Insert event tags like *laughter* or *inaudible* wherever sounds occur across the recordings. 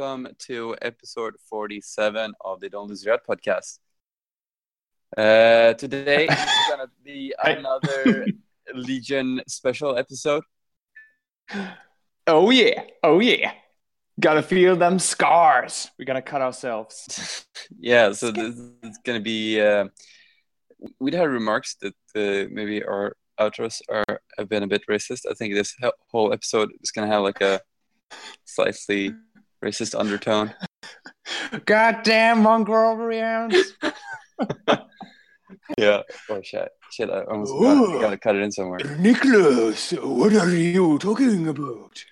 welcome to episode 47 of the Don't Lose Your Head podcast. Uh, today *laughs* is going to be another Legion special episode. Oh yeah, oh yeah. Gotta feel them scars. We're gonna cut ourselves. *laughs* yeah, so this is going to be. Uh, we'd had remarks that uh, maybe our outros are have been a bit racist. I think this whole episode is going to have like a slightly racist undertone. Goddamn Mongolians. *laughs* Yeah. Oh shit! Shit! I almost got, got to cut it in somewhere. Nicholas, what are you talking about?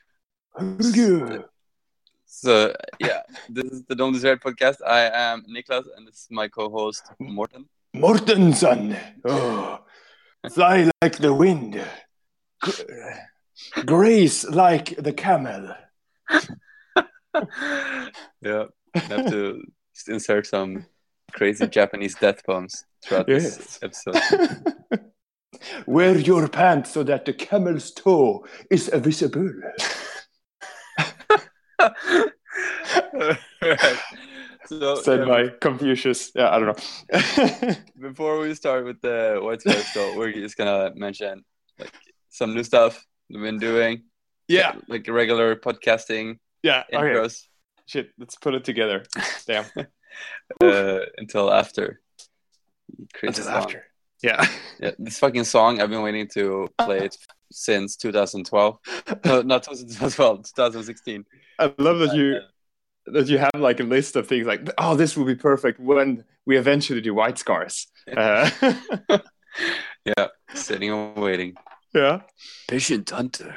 So yeah, this is the Don't Desire podcast. I am Niklas, and this is my co-host Morten. Mortensen. Oh, fly like the wind. Grace like the camel. *laughs* *laughs* yeah, I have to insert some crazy Japanese death poems throughout this episode. *laughs* Wear your pants so that the camel's toe is visible. Right. *laughs* So Said yeah, my Confucius. Yeah, I don't know. before we start with the White Square Skull, we're just gonna mention like some new stuff we've been doing. yeah, like regular podcasting yeah. Okay. Shit, let's put it together. Damn. *laughs* uh, until after. Crazy Until song. after. Yeah. *laughs* Yeah, this fucking song I've been waiting to play it since 2012. No, not 2012, 2016. I love that you that you have like a list of things like, oh, this will be perfect when we eventually do White Scars. Uh, *laughs* Yeah, sitting and waiting. yeah. Patient hunter.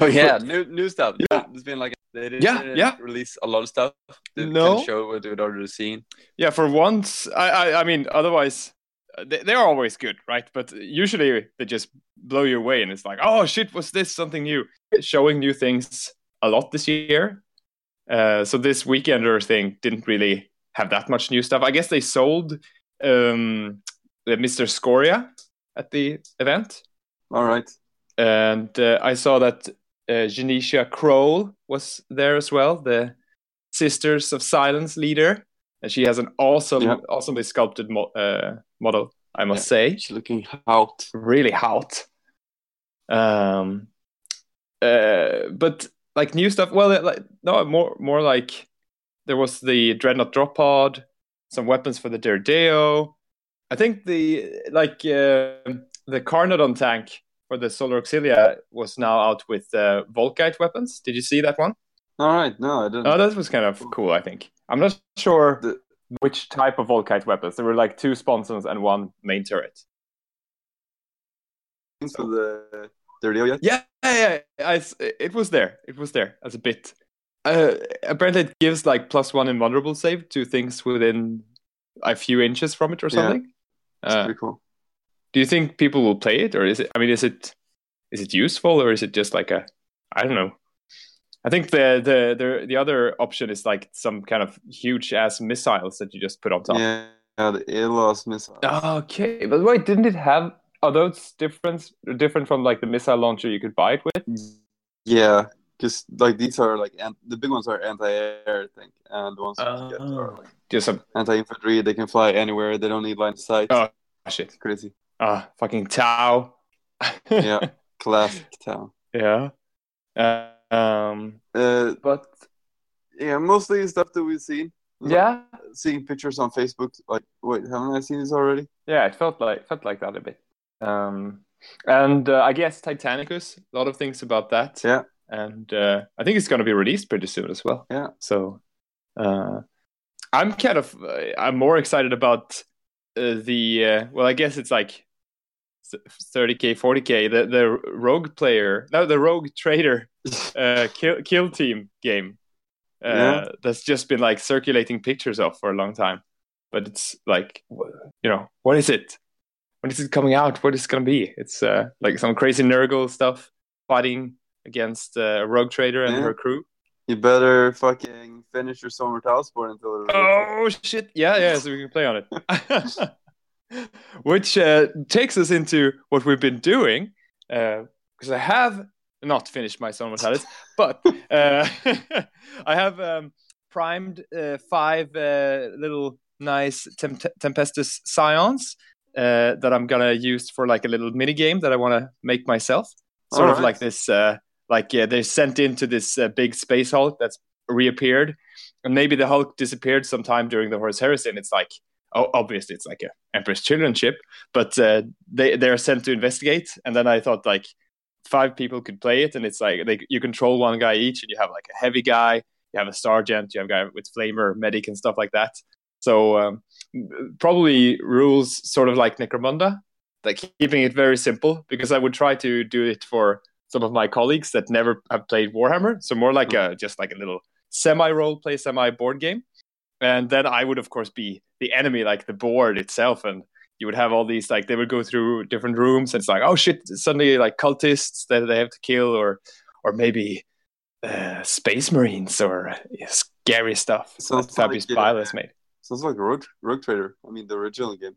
Oh yeah, *laughs* new new stuff. Yeah. There's been like they didn't Yeah, yeah. release a lot of stuff. They No. show what we'd already seen. Yeah, for once, I, I, I mean, otherwise, uh, they, they're always good, right? But usually they just blow you away, and it's like, oh shit, was this something new? Showing new things a lot this year. Uh, so this weekender thing didn't really have that much new stuff. I guess they sold um, the Mr. Scoria at the event, All right. and uh, I saw that uh, Jenetia Krole was there as well, the Sisters of Silence leader, and she has an awesome, Yeah. awesomely sculpted mo- uh, model. I must say, She's looking out. really hot. Um, uh, but like new stuff. Well, like no, more more like there was the Dreadnought drop pod, some weapons for the Deredeo. I think the like uh, the Carnodon tank for the Solar Auxilia was now out with uh, Volkite weapons. Did you see that one? All right. No, I didn't. Oh, that was kind of cool. I think I'm not sure The- which type of Volkite weapons. There were like two sponsons and one main turret. for the the yet? Yeah, yeah, yeah. I, it was there. It was there as a bit. Uh, apparently, it gives like plus one invulnerable save to things within a few inches from it or Yeah. something. It's Uh, pretty cool. Do you think people will play it, or is it? I mean, is it is it useful, or is it just like a? I don't know. I think the the the the other option is like some kind of huge ass missiles that you just put on top. Yeah, yeah, the Aiolos missile. Okay, but wait, didn't it have? Are those different different from like the missile launcher you could buy it with? Yeah, because like these are like an- the big ones are anti-air, I think, and the ones you get are Oh. like Just some anti-infantry. They can fly anywhere. They don't need line of sight. Oh. shit. It's crazy. Ah, fucking Tau. Yeah, *laughs* classic town. yeah. Uh, um, Uh, but yeah, mostly stuff that we've seen. yeah, seeing pictures on Facebook. Like, wait, haven't I seen this already? yeah, it felt like felt like that a bit. Um, and uh, I guess Titanicus, a lot of things about that. Yeah. And uh, I think it's going to be released pretty soon as well. Yeah. So, uh, I'm kind of uh, I'm more excited about uh, the uh, well, I guess it's like 30k, 40k, the the rogue player, no, the rogue trader *laughs* uh, kill kill team game uh, Yeah. that's just been like circulating pictures of for a long time. But it's like, you know, what is it? When is it coming out? What is it gonna be? It's uh, like some crazy Nurgle stuff fighting against uh, a rogue trader and Yeah. her crew. You better fucking finish your Summer Sport until it Oh shit! Yeah, yeah. So we can play on it. *laughs* *laughs* Which uh, takes us into what we've been doing, because I have not finished my Zone Mortalis, but uh, *laughs* I have um, primed uh, five uh, little nice Tem- Tempestus Scions uh, that I'm gonna use for like a little mini game that I want to make myself. Sort of like this, uh, like yeah, they're sent into this uh, big space Hulk that's reappeared, and maybe the Hulk disappeared sometime during the Horus Heresy, and it's like. Oh, obviously, it's like a Emperor's Children ship, but uh, they they are sent to investigate. And then I thought like five people could play it, and it's like they, you control one guy each, and you have like a heavy guy, you have a sergeant, you have a guy with flamer, medic, and stuff like that. So um, probably rules sort of like Necromunda, like keeping it very simple because I would try to do it for some of my colleagues that never have played Warhammer. So more like a just like a little semi role play, semi board game. And then I would of course be the enemy, like the board itself, and you would have all these like they would go through different rooms and it's like oh shit suddenly like cultists that they have to kill or or maybe uh, space marines or uh, scary stuff Sounds that Fabius like, Bile uh, has made. Sounds like Rogue, Rogue Trader. I mean, the original game.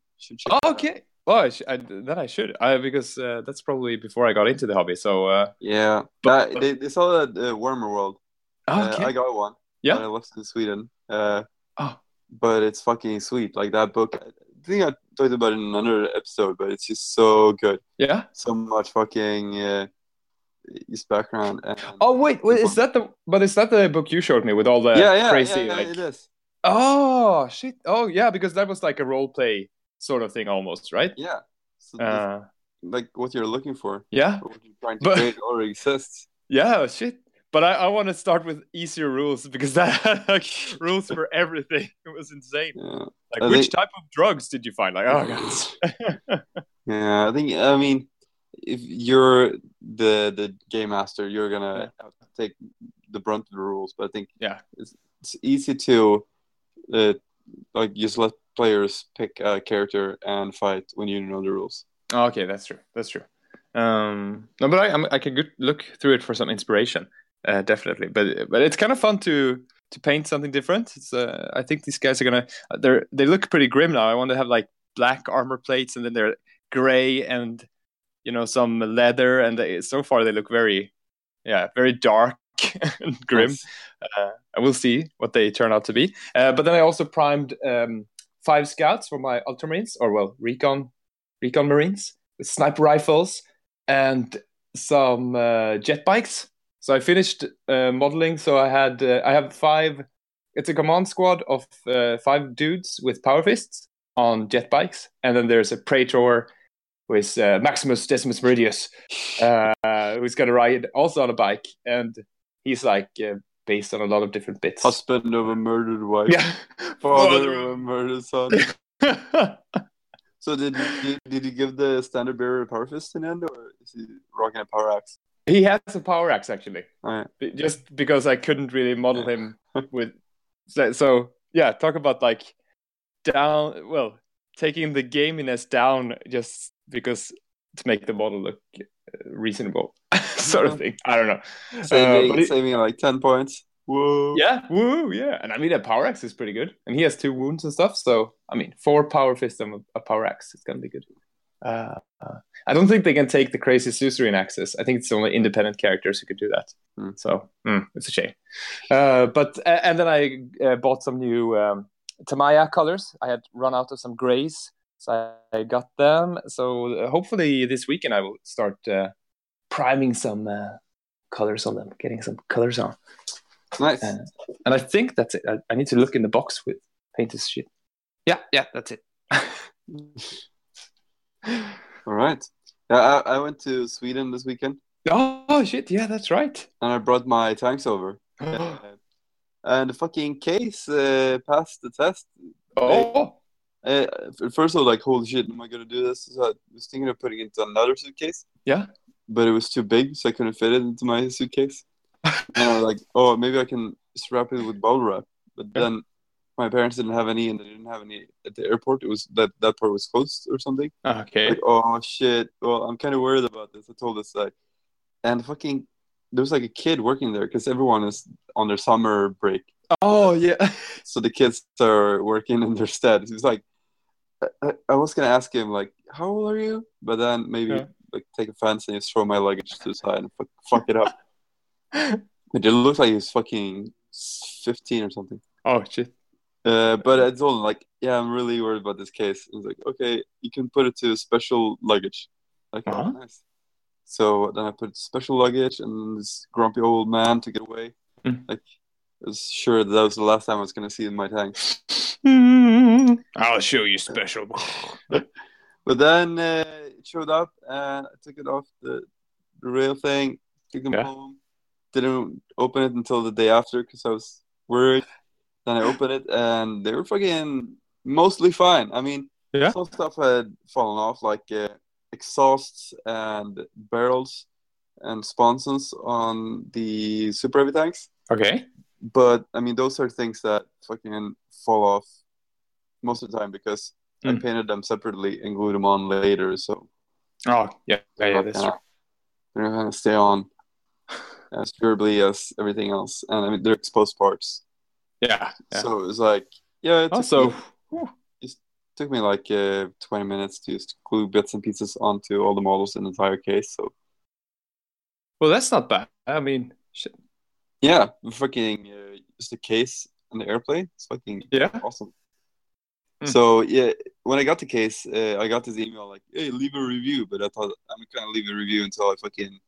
Oh, that out. okay. Well, I sh- I, then I should I, because uh, that's probably before I got into the hobby. So uh, Yeah, But- but, they, they saw that uh, Warmer World. Uh, okay, I got one. Yeah? I left in Sweden. Uh, Oh. *gasps* But it's fucking sweet. Like that book. I think I talked about it in another episode, but it's just so good. yeah. So much fucking uh, his background. Oh wait, wait, is that the? But is that the book you showed me with all the yeah, yeah, crazy yeah, like? it is. Oh shit! Oh yeah, because that was like a role play sort of thing almost, right? Yeah. So Uh, like what you're looking for, yeah, or what you're trying to But- create already exists. *laughs* yeah, shit. But I, I want to start with easier rules because that had *laughs* like, rules for everything. It was insane. Yeah. Like, I which think- type of drugs did you find? Like, oh god. *laughs* *laughs* Yeah, I think I mean, if you're the the game master, you're gonna to take the brunt of the rules. But I think Yeah. it's, it's easy to uh, like just let players pick a character and fight when you know the rules. okay, that's true. That's true. Um, no, but I I'm, I can good look through it for some inspiration, uh, definitely. But but it's kind of fun to to paint something different. It's uh, I think these guys are gonna they're they look pretty grim now. I want to have like black armor plates and then they're gray and you know some leather and they, so far they look very yeah very dark *laughs* and grim. Nice. Uh, I will see what they turn out to be. Uh, but then I also primed um, five scouts for my Ultramarines, or well, recon, recon Marines with sniper rifles and some uh, jet bikes. So I finished uh, modeling. So I had uh, I have five. It's a command squad of uh, five dudes with power fists on jet bikes, and then there's a Praetor with uh, Maximus Decimus Meridius, uh, who's gonna ride also on a bike, and he's like uh, based on a lot of different bits. Husband of a murdered wife, Yeah. *laughs* father of a murdered son. *laughs* So did did, did you give the standard bearer a power fist in end, or is he rocking a power axe? He has a power axe actually, right. just because I couldn't really model him with. So, so yeah, talk about like down. Well, taking the gaminess down just because to make the model look uh, reasonable, *laughs* sort of thing. I don't know. saving, Uh, it- saving like ten points. Whoa! Yeah, woo, yeah. And I mean, a power axe is pretty good. And he has two wounds and stuff. So, I mean, four power fists and a, a power axe. is going to be good. Uh, uh, I don't think they can take the crazy Suzerain axes. I think it's only independent characters who could do that. Hmm. So, mm, it's a shame. Uh, but, uh, and then I uh, bought some new um, Tamiya colors. I had run out of some grays. So I, got them. So uh, hopefully this weekend I will start uh, priming some uh, colors on them, getting some colors on. Nice. And I think that's it. I, I need to look in the box with painted shit. Yeah, yeah, that's it. *laughs* All right. Yeah, I, I went to Sweden this weekend oh shit! Yeah, that's right. and I brought my tanks over. *gasps* Uh, and the fucking case uh, passed the test. oh, Uh, at first, I was like, "Holy shit, am I gonna do this?" So I was thinking of putting it into another suitcase. Yeah. But it was too big, so I couldn't fit it into my suitcase. *laughs* and I was like, "Oh, maybe I can just wrap it with bubble wrap." But Yeah. then my parents didn't have any, and they didn't have any at the airport. It was that that part was closed or something. Ah, okay. Like, oh shit. Well, I'm kind of worried about this. I told this guy, and fucking, there was like a kid working there because everyone is on their summer break, Oh yeah. *laughs* so the kids are working in their stead. He was like, I, I- was gonna ask him like, how old are you? But then maybe Yeah. like take a fence and just throw my luggage to the side and fuck, fuck it up. But *laughs* it looks like he's fucking fifteen or something. Oh shit. Uh, but I told him like, yeah, I'm really worried about this case. I was like, okay, you can put it to special luggage. Like, oh, Uh-huh. nice. So then I put special luggage, and this grumpy old man to get away. Mm. Like, I was sure that, was the last time I was gonna see in my tank. *laughs* I'll show you special. *laughs* But then uh, it showed up, and I took it off the, the rail thing, took them Yeah. home. Didn't open it until the day after because I was worried. Then I opened it, and they were fucking mostly fine. I mean, Yeah. some stuff had fallen off, like uh, exhausts and barrels and sponsons on the super heavy tanks. Okay. But I mean, those are things that fucking fall off most of the time because I Mm. painted them separately and glued them on later. So Oh yeah, yeah, yeah that's true. they're gonna stay on as durably as everything else. And I mean, they're exposed parts. Yeah. yeah. So it was like, yeah, it took, also, me, took me like uh, 20 minutes to just glue bits and pieces onto all the models in the entire case. So well, that's not bad. I mean, shit. yeah, fucking uh, just the case and the airplane. It's fucking Yeah. awesome. Mm. So yeah, when I got the case, uh, I got this email like, "Hey, leave a review," but I thought I'm gonna leave a review until I fucking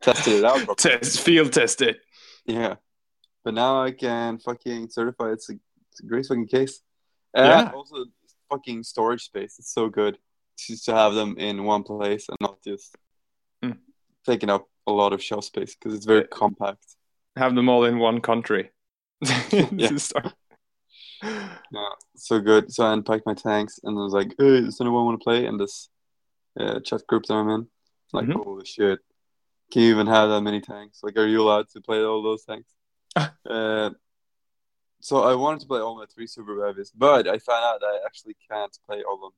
tested it out. *laughs* properly. Test field test it. Yeah, but now I can fucking certify it's a, it's a great fucking case. And Yeah. also fucking storage space. It's so good just to have them in one place and not just Mm. taking up a lot of shelf space because it's very Yeah. compact. Have them all in one country. *laughs* Yeah. Yeah, so good. So I unpacked my tanks and I was like, "Hey, does anyone want to play?" in this uh, chat group that I'm in. Like, Mhm. holy shit! Can you even have that many tanks? Like, are you allowed to play all those tanks? Uh, so I wanted to play all my three super heavies, but I found out that I actually can't play all of them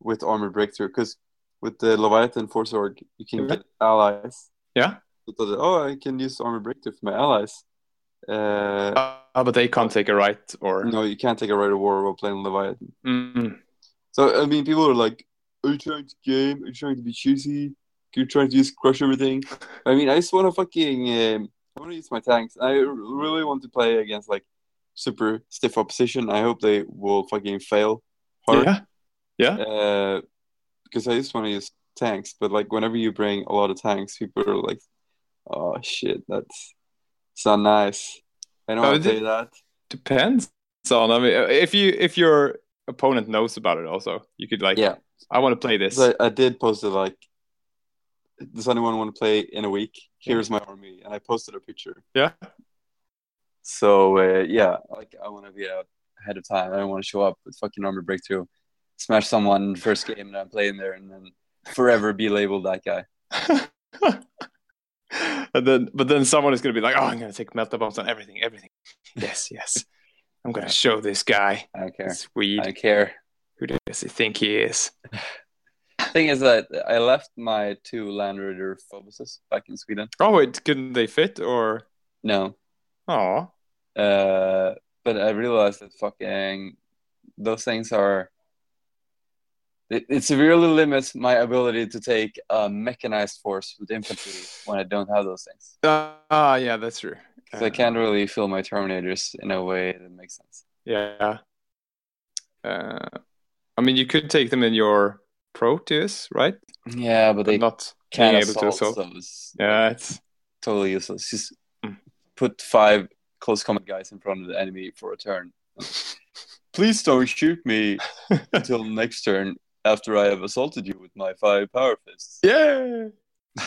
with armor breakthrough because with the Leviathan Force Org, you can get allies. Yeah. So thought, oh, I can use armor breakthrough for my allies. Uh, Uh, but they can't take a right or. no, you can't take a rite of war while playing Leviathan. Mm. So I mean, people are like, "Are you trying to game? Are you trying to be cheesy? You're trying to just crush everything." I mean, I just want to fucking, um, I want to use my tanks. I really want to play against like super stiff opposition. I hope they will fucking fail hard. Yeah. Yeah. Uh, because I just want to use tanks. But like, whenever you bring a lot of tanks, people are like, "Oh shit, that's so nice." I know Oh, want to is play that. Depends on. I mean, if you if your opponent knows about it, also you could like. Yeah. I want to play this. So I, I did post it like, does anyone want to play in a week? Here's my army, and I posted a picture. Yeah. So uh, yeah, like I want to be out ahead of time. I don't want to show up with fucking armor breakthrough, smash someone first game and I'm playing there, and then forever be labeled that guy. *laughs* and then, but then someone is going to be like, "Oh, I'm going to take melta bombs on everything, everything." *laughs* Yes, yes. I'm going to show this guy. I don't care. Swede. I don't care. Who does he think he is? *laughs* Thing is that I left my two Land Raider Phobuses back in Sweden. Oh, wait, couldn't they fit or? No, Oh, uh, but I realized that fucking those things are. It, it severely limits my ability to take a mechanized force with infantry when I don't have those things. ah, yeah, that's true. Because I can't really fill my Terminators in a way that makes sense. Yeah. Uh, I mean, you could take them in your Proteus, right? Yeah, but they not can't able to assault, it's Yeah, it's totally useless. Just Mm. put five close combat guys in front of the enemy for a turn. *laughs* Please don't shoot me *laughs* until next turn after I have assaulted you with my five power fists. yeah. *laughs*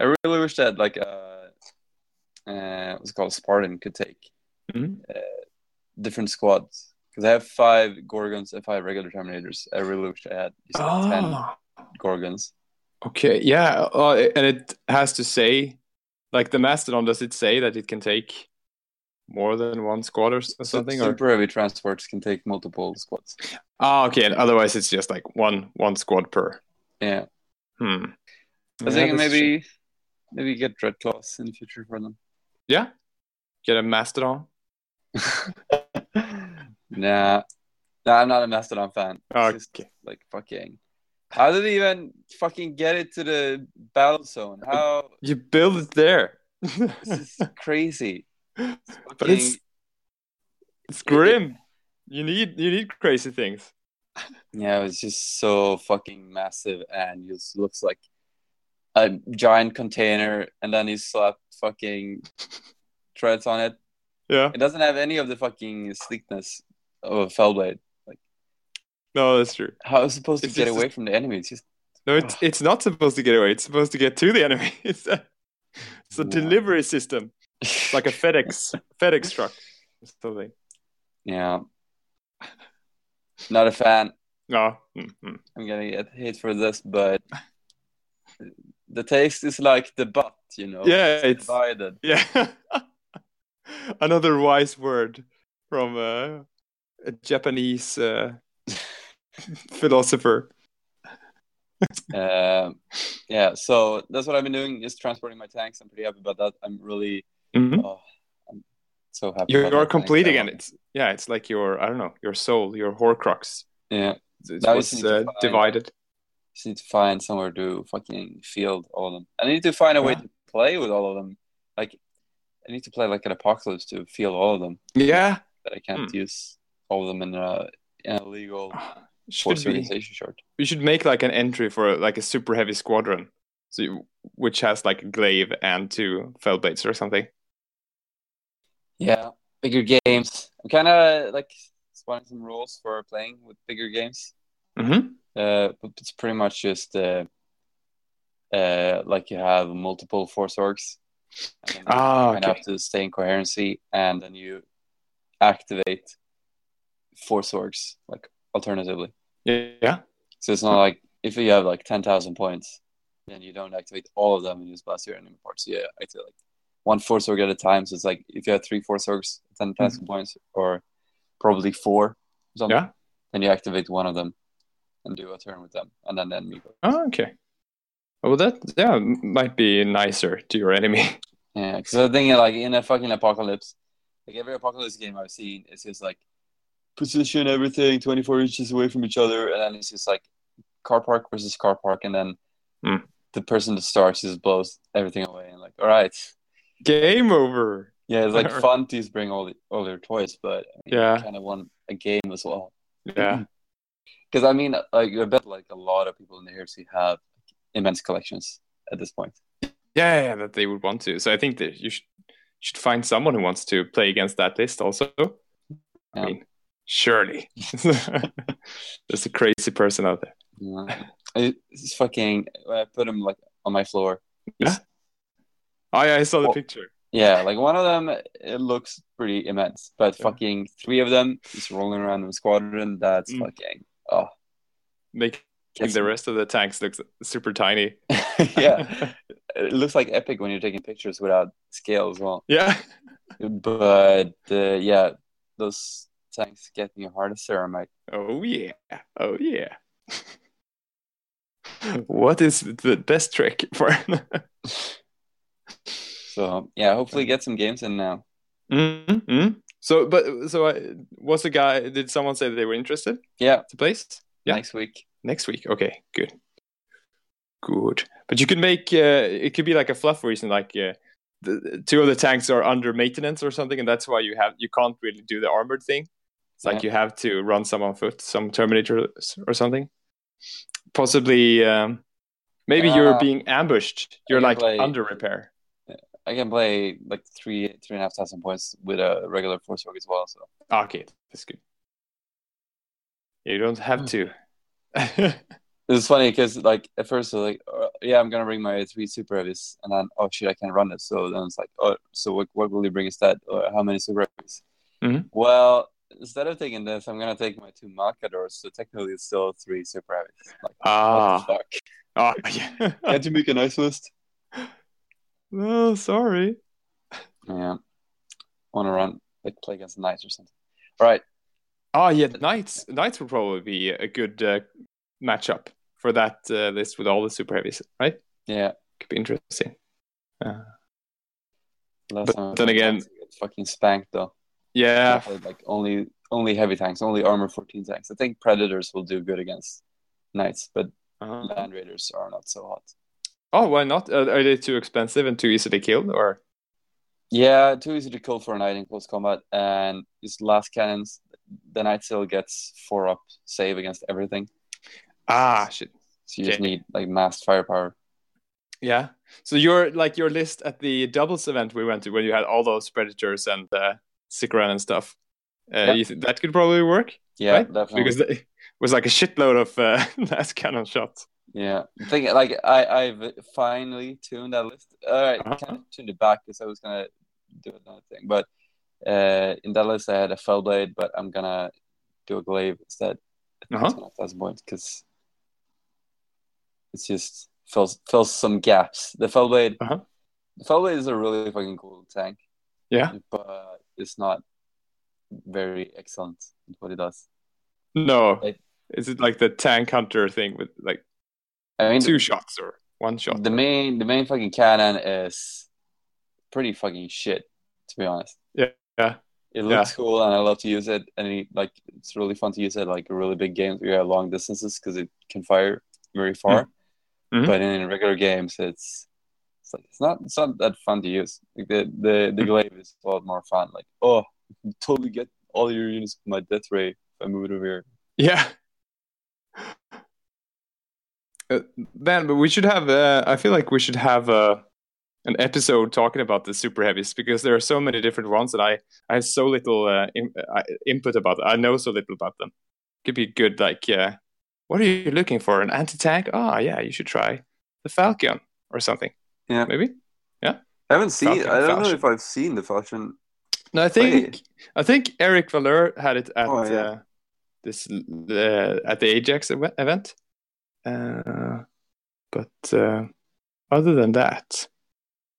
I really wish that like uh, uh what's it called Spartan could take Mhm. different squads because I have five Gorgons and five regular Terminators. I really wish I had just ten Oh, Gorgons. okay. Yeah, uh, and it has to say, like the Mastodon, does it say that it can take more than one squad or s- or something? Or Super heavy transports can take multiple squads. ah, okay. And otherwise, it's just like one one squad per. Yeah, Hmm. I Yeah, think that's maybe maybe get Dreadclaws in the future for them. Yeah. Get a Mastodon. *laughs* nah, nah, I'm not a Mastodon fan. It's just, okay. like fucking. How did he even fucking get it to the battle zone? How You build it there. this is *laughs* cracy. but Fucking- it's it's grim. You need you need crazy things. yeah, it's just so fucking massive and just looks like a giant container, and then he slapped fucking *laughs* treads on it. Yeah. It doesn't have any of the fucking sleekness of a fell blade. Like, No, that's true. How is it supposed to get away from the enemy? It's just No, it's it's not supposed to get away. It's supposed to get to the enemy. *laughs* It's a it's a Yeah. delivery system, like a FedEx *laughs* FedEx truck or something. yeah. Not a fan. *laughs* No. Mm-hmm. I'm gonna get hate for this, but the taste is like the butt, you know. Yeah, it's- divided. Yeah. Another wise word from uh, a Japanese uh, *laughs* philosopher. Um, yeah, so that's what I've been doing is transporting my tanks. I'm pretty happy about that. I'm really, Mhm. oh, I'm so happy. You about are complete tank. again. It's yeah. It's like your I don't know your soul, your Horcrux. Yeah, It Now you was just need to uh, find- divided. just need to find somewhere to fucking field all of them. I need to find a way Yeah. to play with all of them. Like, I need to play like an apocalypse to field all of them. Yeah. that I can't Hmm. use all of them in a in a legal Should force organization short. We should make like an entry for like a super heavy squadron, so you, which has like a glaive and two fellblades or something. Yeah, bigger games. I'm kind of like spotting some rules for playing with bigger games. Mm-hmm. Uh, but it's pretty much just uh, uh, like you have multiple force orgs, and then you Ah, kind okay. have to stay in coherency, and then you activate force orgs like alternatively. Yeah. So it's not like if you have like ten thousand points, then you don't activate all of them and use blast your enemy parts. Yeah, I feel like one force org at a time. So it's like if you have three force orgs, ten mm-hmm. points, or probably four, something, Yeah. then you activate one of them and do a turn with them, and then the enemy goes. Oh, okay. Well, that yeah might be nicer to your enemy. Yeah, because the thing is, like in a fucking apocalypse, like every apocalypse game I've seen, it's just like position everything 24 inches away from each other, and then it's just like car park versus car park, and then Hmm. the person that starts just blows everything away, and like, all right, Game over. yeah, it's like *laughs* fun to bring all the, all their toys, but I mean, Yeah. kind of want a game as well. Yeah. *clears throat* Because I mean, like I bet like a lot of people in the heresy have immense collections at this point. Yeah, yeah, that they would want to. So I think that you should should find someone who wants to play against that list also. I mean, surely *laughs* there's a crazy person out there. Yeah. It's fucking. I put him like on my floor. Yeah. Oh yeah, I saw the Well- picture. Yeah, like one of them, it looks pretty immense, but Yeah. fucking three of them just rolling around in squadron. That's Mm. fucking oh, Making the rest of the tanks looks super tiny. *laughs* yeah, *laughs* it looks like epic when you're taking pictures without scale as well. yeah. But uh, yeah, those tanks get me hard as ceramite. Oh yeah. Oh yeah. *laughs* what is the best trick for? *laughs* So yeah, hopefully get some games in now. mm-hmm. So, but so I, was the guy? Did someone say that they were interested Yeah, to place Yeah. next week. next week? Okay, good, good. But you could make uh, it could be like a fluff reason, like uh, the two of the tanks are under maintenance or something, and that's why you have you can't really do the armored thing. It's like Yeah. you have to run some on foot, some Terminators or something. Possibly, um, maybe you're Uh, being ambushed. You're like play- under repair. I can play like three three and a half thousand points with a regular force org as well. So Okay, that's good. You don't have to. *laughs* it's funny because like at first like uh, yeah I'm gonna bring my three super heavies and then oh shit I can't run it. So then it's like oh so what what will you bring instead? Or how many super heavies? Mhm. Well, instead of taking this, I'm gonna take my two Malcadors. So technically, it's still three super heavies. Like Ah. what the fuck? Ah, *laughs* yeah. Can't you make a nice list? oh, sorry. Yeah, want to run like play against knights or something. All right. Oh, yeah. Knights. Knights would probably be a good uh, matchup for that uh, list with all the super heavies, right? Yeah. Could be interesting. Uh, But then again- tanks, I fucking spanked though. Yeah. like only only heavy tanks, only armor 14 tanks. I think predators will do good against knights, but Uh-huh. land raiders are not so hot. Oh, why not? Uh, are they too expensive and too easy to kill, or? Yeah, too easy to kill for a knight in close combat, and these lascannons, the knight still gets four up save against everything. Ah, shit. So you just need like mass firepower. Yeah. So your like your list at the doubles event we went to, where you had all those predators and uh, Sicaran and stuff. Uh, Yeah. you think that could probably work Yeah, Right? definitely. because it was like a shitload of uh, *laughs* lascannon shots. Yeah, I think like I I've finally tuned that list. All right, Uh-huh. kind of tuned it back because I was gonna do another thing, but uh, in that list I had a fell blade, but I'm gonna do a glaive instead. Uh-huh. That's the point because it's just fills fills some gaps. The fell blade, Uh-huh. the fell blade is a really fucking cool tank, Yeah. but it's not very excellent at what it does. No. Like- Is it like the tank hunter thing with like I mean, two shots or one shot? the main the main fucking cannon is pretty fucking shit to be honest Yeah, yeah. it looks cool and i love to use it and it, like it's really fun to use it like really big games where you have long distances because it can fire very far Mhm. but in regular games it's it's like it's not it's not that fun to use like the the, the Mhm. glaive is a lot more fun like oh you totally get all your units with my death ray if i move it over here Yeah. Uh, then, but we should have. Uh, I feel like we should have uh, an episode talking about the super heavies because there are so many different ones that I I have so little uh, in, uh, input about. Them. I know so little about them. Could be good. Like, uh, what are you looking for? An anti tank? Ah, yeah, you should try the Falchion or something. Yeah. maybe. Yeah, I haven't seen Falchion i don't know if i've seen the Falchion No, I think I think Eric Valeur had it at Oh, yeah. uh, this uh, at the Ajax event. Uh, but uh, other than that,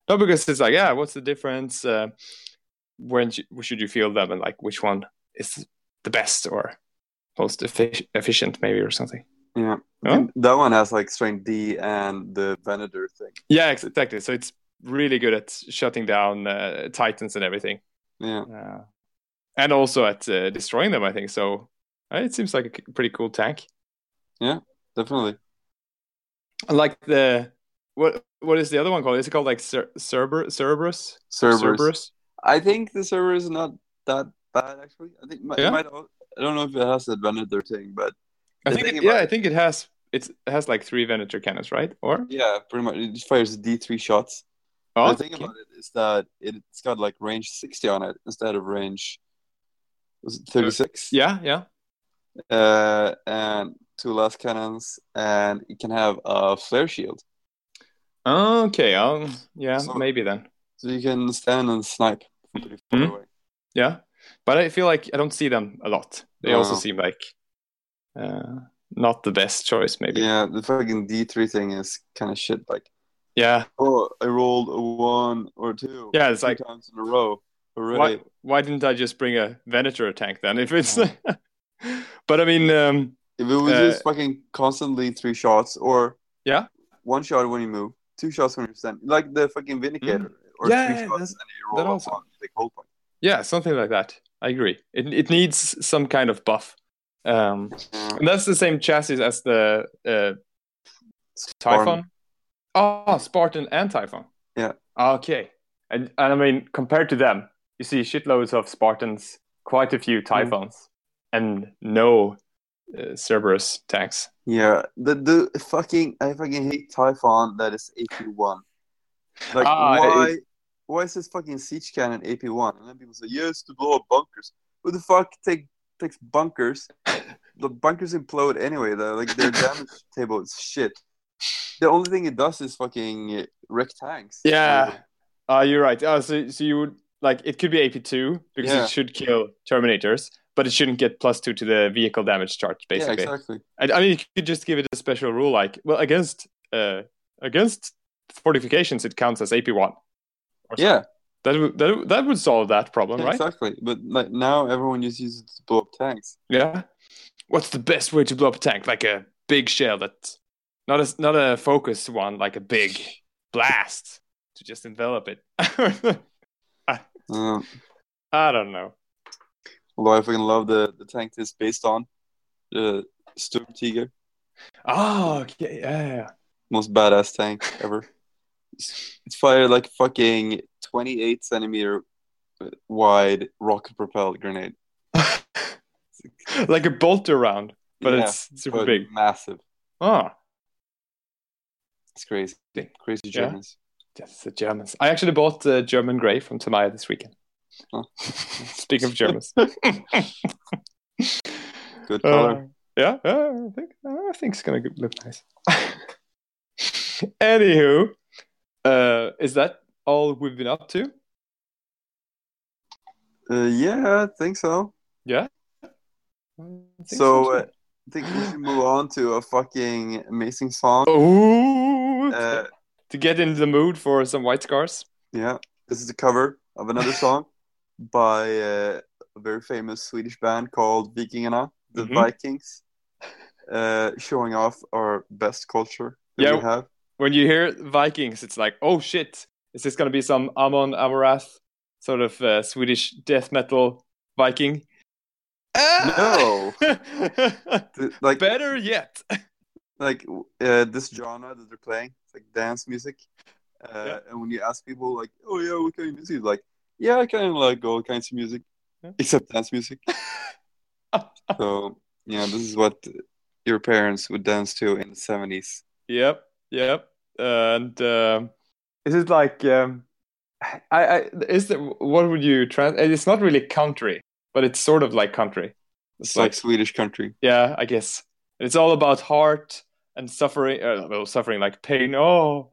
no, because it's like, yeah, what's the difference? Uh, when should you feel them, and like which one is the best or most efficient, maybe or something? Yeah No? that one has like strength d and the venator thing Yeah, exactly. So it's really good at shutting down uh, titans and everything. yeah Uh, and also at uh, destroying them, I think. So uh, it seems like a pretty cool tank. Yeah, definitely like the what what is the other one called? Is it called like Cer- Cerber Cerberus? servers I think the Cerberus is not that bad actually. I think it Yeah? might I don't know if it has the Venator thing, but I think it, yeah, I think it has it's, it has like three Venator cannons, right? Or yeah, pretty much it just fires D three shots. oh, the thing okay. about it is that it's got like range sixty on it instead of range was it thirty six? yeah, yeah. Uh, and two lascannons, and it can have a flare shield, Okay, um, yeah, So- maybe then. so you can stand and snipe from pretty far Mhm. away. Yeah, but I feel like I don't see them a lot. They also seem like uh, not the best choice, maybe. Yeah, the fucking D three thing is kind of shit. Like, yeah. oh, I rolled a one or two. Yeah, it's like times in a row. Hooray. why why didn't I just bring a Venator tank then? If it's, *laughs* but I mean, um, If it was Uh, just fucking constantly three shots or Yeah. one shot when you move, two shots when you stand, like the fucking Vindicator, or Mm. Yeah, three shots and you that also. one, yeah, something like that. I agree. It it needs some kind of buff. Um, and that's the same chassis as the uh, Typhon. Oh, Spartan and Typhon. Yeah. Okay. And and I mean, compared to them, you see shitloads of Spartans, quite a Mm. few Typhons, and no uh, Cerberus tanks. Yeah, the the fucking I fucking hate Typhon that is AP one. Like Ah, why why is this fucking siege cannon AP one? And then people say yes to blow up bunkers. Who the fuck take takes bunkers? the bunkers implode anyway. Though like their damage *laughs* table is shit. The only thing it does is fucking wreck tanks. Yeah. Uh, you're right. Uh, so, so you would like it could be AP2 because Yeah. it should kill Terminators, but it shouldn't get plus two to the vehicle damage charge, Yeah, basically. exactly. I, I mean, you could just give it a special rule like, well, against uh, against fortifications, it counts as AP1. Yeah, That would, that, would- that would solve that problem, yeah, right? exactly. But like now everyone just uses it to blow up tanks. Yeah. What's the best way to blow up a tank? Like a big shell that, not a not a focus one, like a big blast to just envelop it. *laughs* Um, I don't know. although I fucking love the the tank this based on the Sturm Tiger. Oh, okay, yeah. Most badass tank ever. It's, it's fired like fucking 28 centimeter wide rocket propelled grenade. *laughs* like a bolter round, but Yeah, it's super but big. massive. Oh, It's crazy. Crazy Yeah. Germans. yes, the Germans. I actually bought uh, German Grey from Tamiya this weekend. Oh. *laughs* Speaking of Germans. *laughs* Good color. Uh, yeah, yeah, I think I think it's gonna look nice. Anywho, uh, is that all we've been up to? Uh, yeah, I think so. Yeah. Think So, uh, I think we should move on to a fucking amazing song. Ooh, Uh, to get into the mood for some white scars. yeah, this is a cover of another *laughs* song by uh, a very famous Swedish band called Vikingarna, the Mhm. Vikings, uh, showing off our best culture that Yeah. we have. When you hear Vikings, it's like, oh shit, is this gonna be some Amon Amarth sort of uh, Swedish death metal Viking? No. *laughs* Like, Better yet. like uh, this genre that they're playing, it's like dance music. Uh, Yeah. And when you ask people, like, oh yeah, what kind of music? Like, yeah, I kind of like all kinds of music, Yeah. except dance music. *laughs* so yeah, this is what your parents would dance to in the seventies. Yep, yep. And um, is it like um, I, I is it what would you trans? It's not really country, but it's sort of like country. It's like Swedish country. yeah, I guess it's all about heart and suffering. Uh, well, suffering like pain. Oh,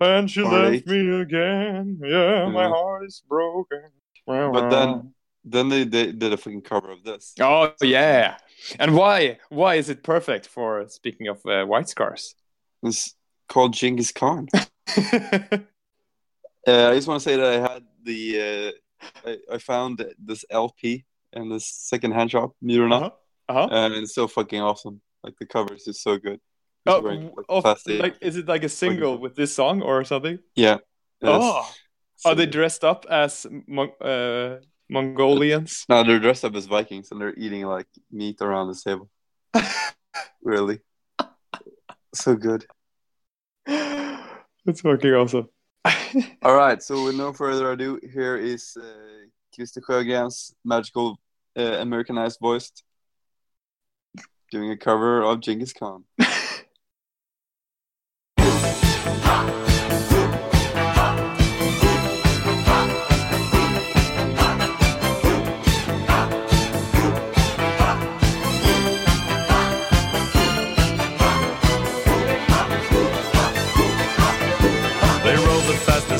and she Heartache. left me again. Yeah, my heart is broken. But then then they, they did a fucking cover of this. oh yeah. And why? Why is it perfect for speaking of uh, white scars? It's called Genghis Khan. *laughs* *laughs* Uh, I just want to say that I had the uh, I, I found this LP in this secondhand shop, Myrna. uh-huh. Uh-huh. and it's so fucking awesome. Like the cover is just so good. It's Oh, very, like, plastic. like is it like a single with this song or something? yeah. Oh, So are they dressed up as Mon- uh, Mongolians? No, they're dressed up as Vikings and they're eating like meat around the table. *laughs* really, so good. That's fucking awesome. *laughs* All right, so with no further ado, here is uh, Christer Sjögren's magical uh, Americanized voice doing a cover of Genghis Khan. *laughs*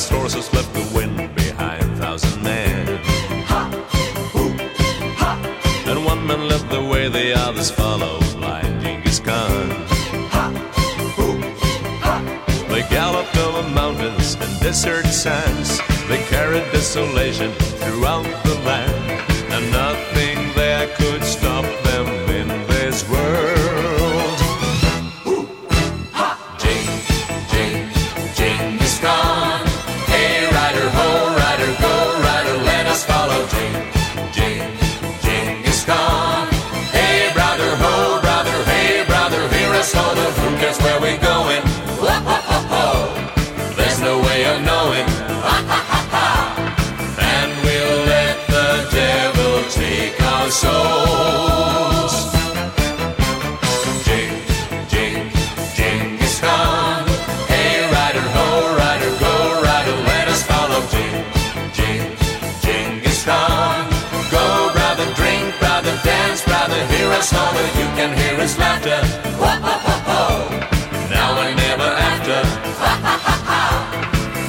the horses, left the wind behind thousand men. Ha, whoop, ha. And one man led the way, the others followed blind Genghis Khan. They galloped over mountains and desert sands. They carried desolation throughout the land, and can hear his laughter. Ho, ho, ho, ho. Now and never after. Ha, ha, ha, ha.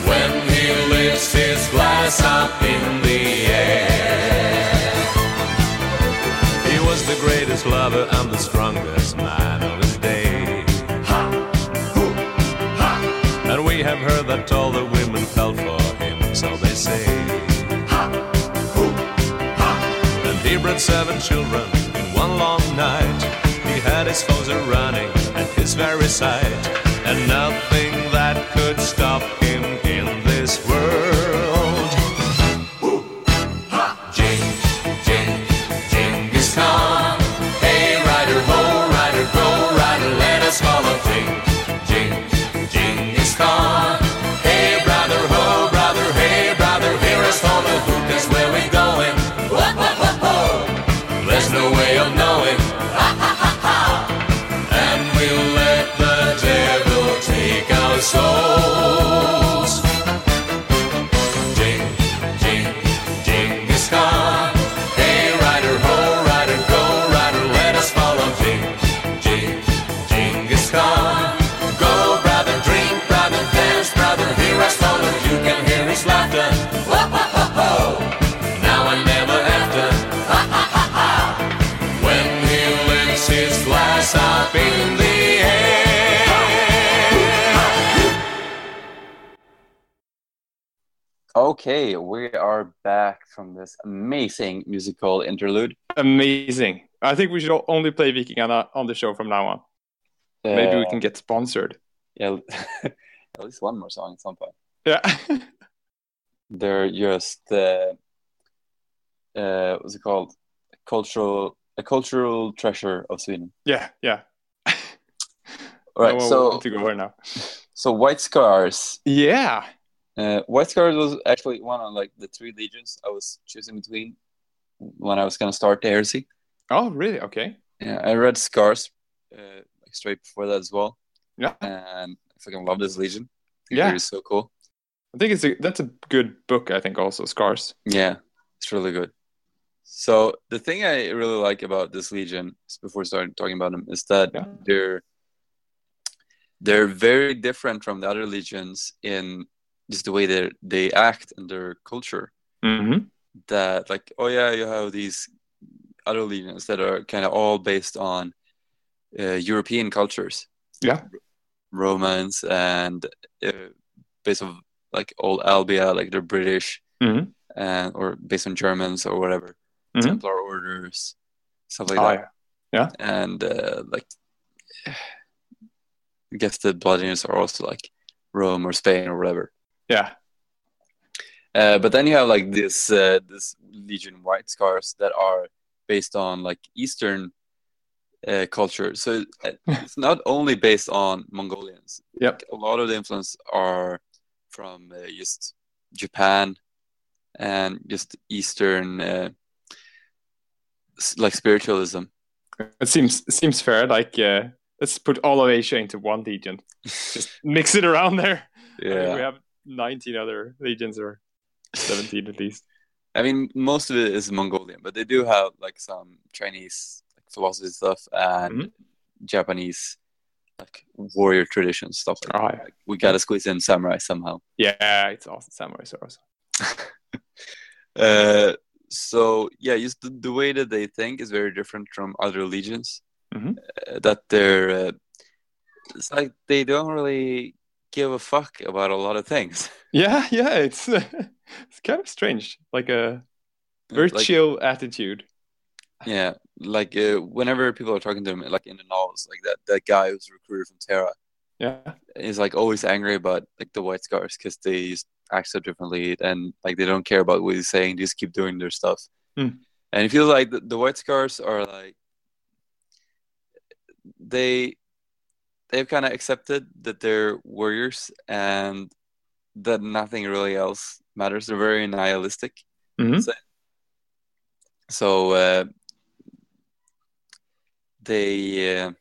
When he lifts his glass up in the air. He was the greatest lover and the strongest man of his day. Ha, ho, ha. And we have heard that all the women fell for him, so they say. Ha, ho, ha. And he bred seven children in one long night. His foes are running at his very sight, and nothing Okay, we are back from this amazing musical interlude. Amazing. I think we should only play Vikingarna on the show from now on. Maybe we Uh, can get sponsored. yeah, *laughs* at least one more song at some point. Yeah. *laughs* They're just uh, uh, what's it called? Cultural, a cultural treasure of Sweden. yeah, yeah. *laughs* All right, No so to go now. so White Scars. Yeah. Uh, White Scars was actually one of like the three legions I was choosing between when I was gonna start the heresy. Oh, really? Okay. Yeah, I read Scars uh, like straight before that as well, Yeah. and I fucking love this legion. Yeah. they're so cool. I think it's a that's a good book. I think also Scars. Yeah, it's really good. So the thing I really like about this legion, before starting talking about them, is that Yeah. they're they're very different from the other legions in just the way they they act and their culture. Mm-hmm. That like, oh yeah, you have these other legions that are kind of all based on uh, European cultures. Yeah. Romans and uh, based on like old Albia, like they're British, Mhm. and or based on Germans or whatever, Mhm. Templar orders, stuff like Oh, that. yeah. And uh, like, *sighs* I guess the Bloodliners are also like Rome or Spain or whatever. Yeah. Uh, but then you have like this uh, this Legion White Scars that are based on like Eastern uh, culture. So uh, *laughs* it's not only based on Mongolians. Yep. A lot of the influence are from uh, just Japan and just Eastern uh, like spiritualism. It seems it seems fair. Like uh, let's put all of Asia into one legion. *laughs* Just mix it around there. I mean, yeah. we have 19 other legions or 17 at least. *laughs* I mean, most of it is Mongolian, but they do have like some Chinese like, philosophy stuff and Mhm. Japanese like warrior traditions stuff like Oh, yeah. Like, we gotta squeeze in samurai somehow. Yeah, it's awesome. Samurai Soros. *laughs* Uh, so yeah, just the, the way that they think is very different from other legions. Mhm. Uh, that they're uh, it's like they don't really give a fuck about a lot of things. *laughs* Yeah, yeah, it's *laughs* it's kind of strange. Like a very Like- chill attitude. Yeah, like uh, whenever people are talking to him, like in the novels, like that that guy who's recruited from Terra. Yeah, is like always angry about like the white scars because they act so differently and like they don't care about what he's saying they just keep doing their stuff Hmm. and it feels like the, the white scars are like they they've kind of accepted that they're warriors and that nothing really else matters they're very nihilistic Mhm. so uh they uh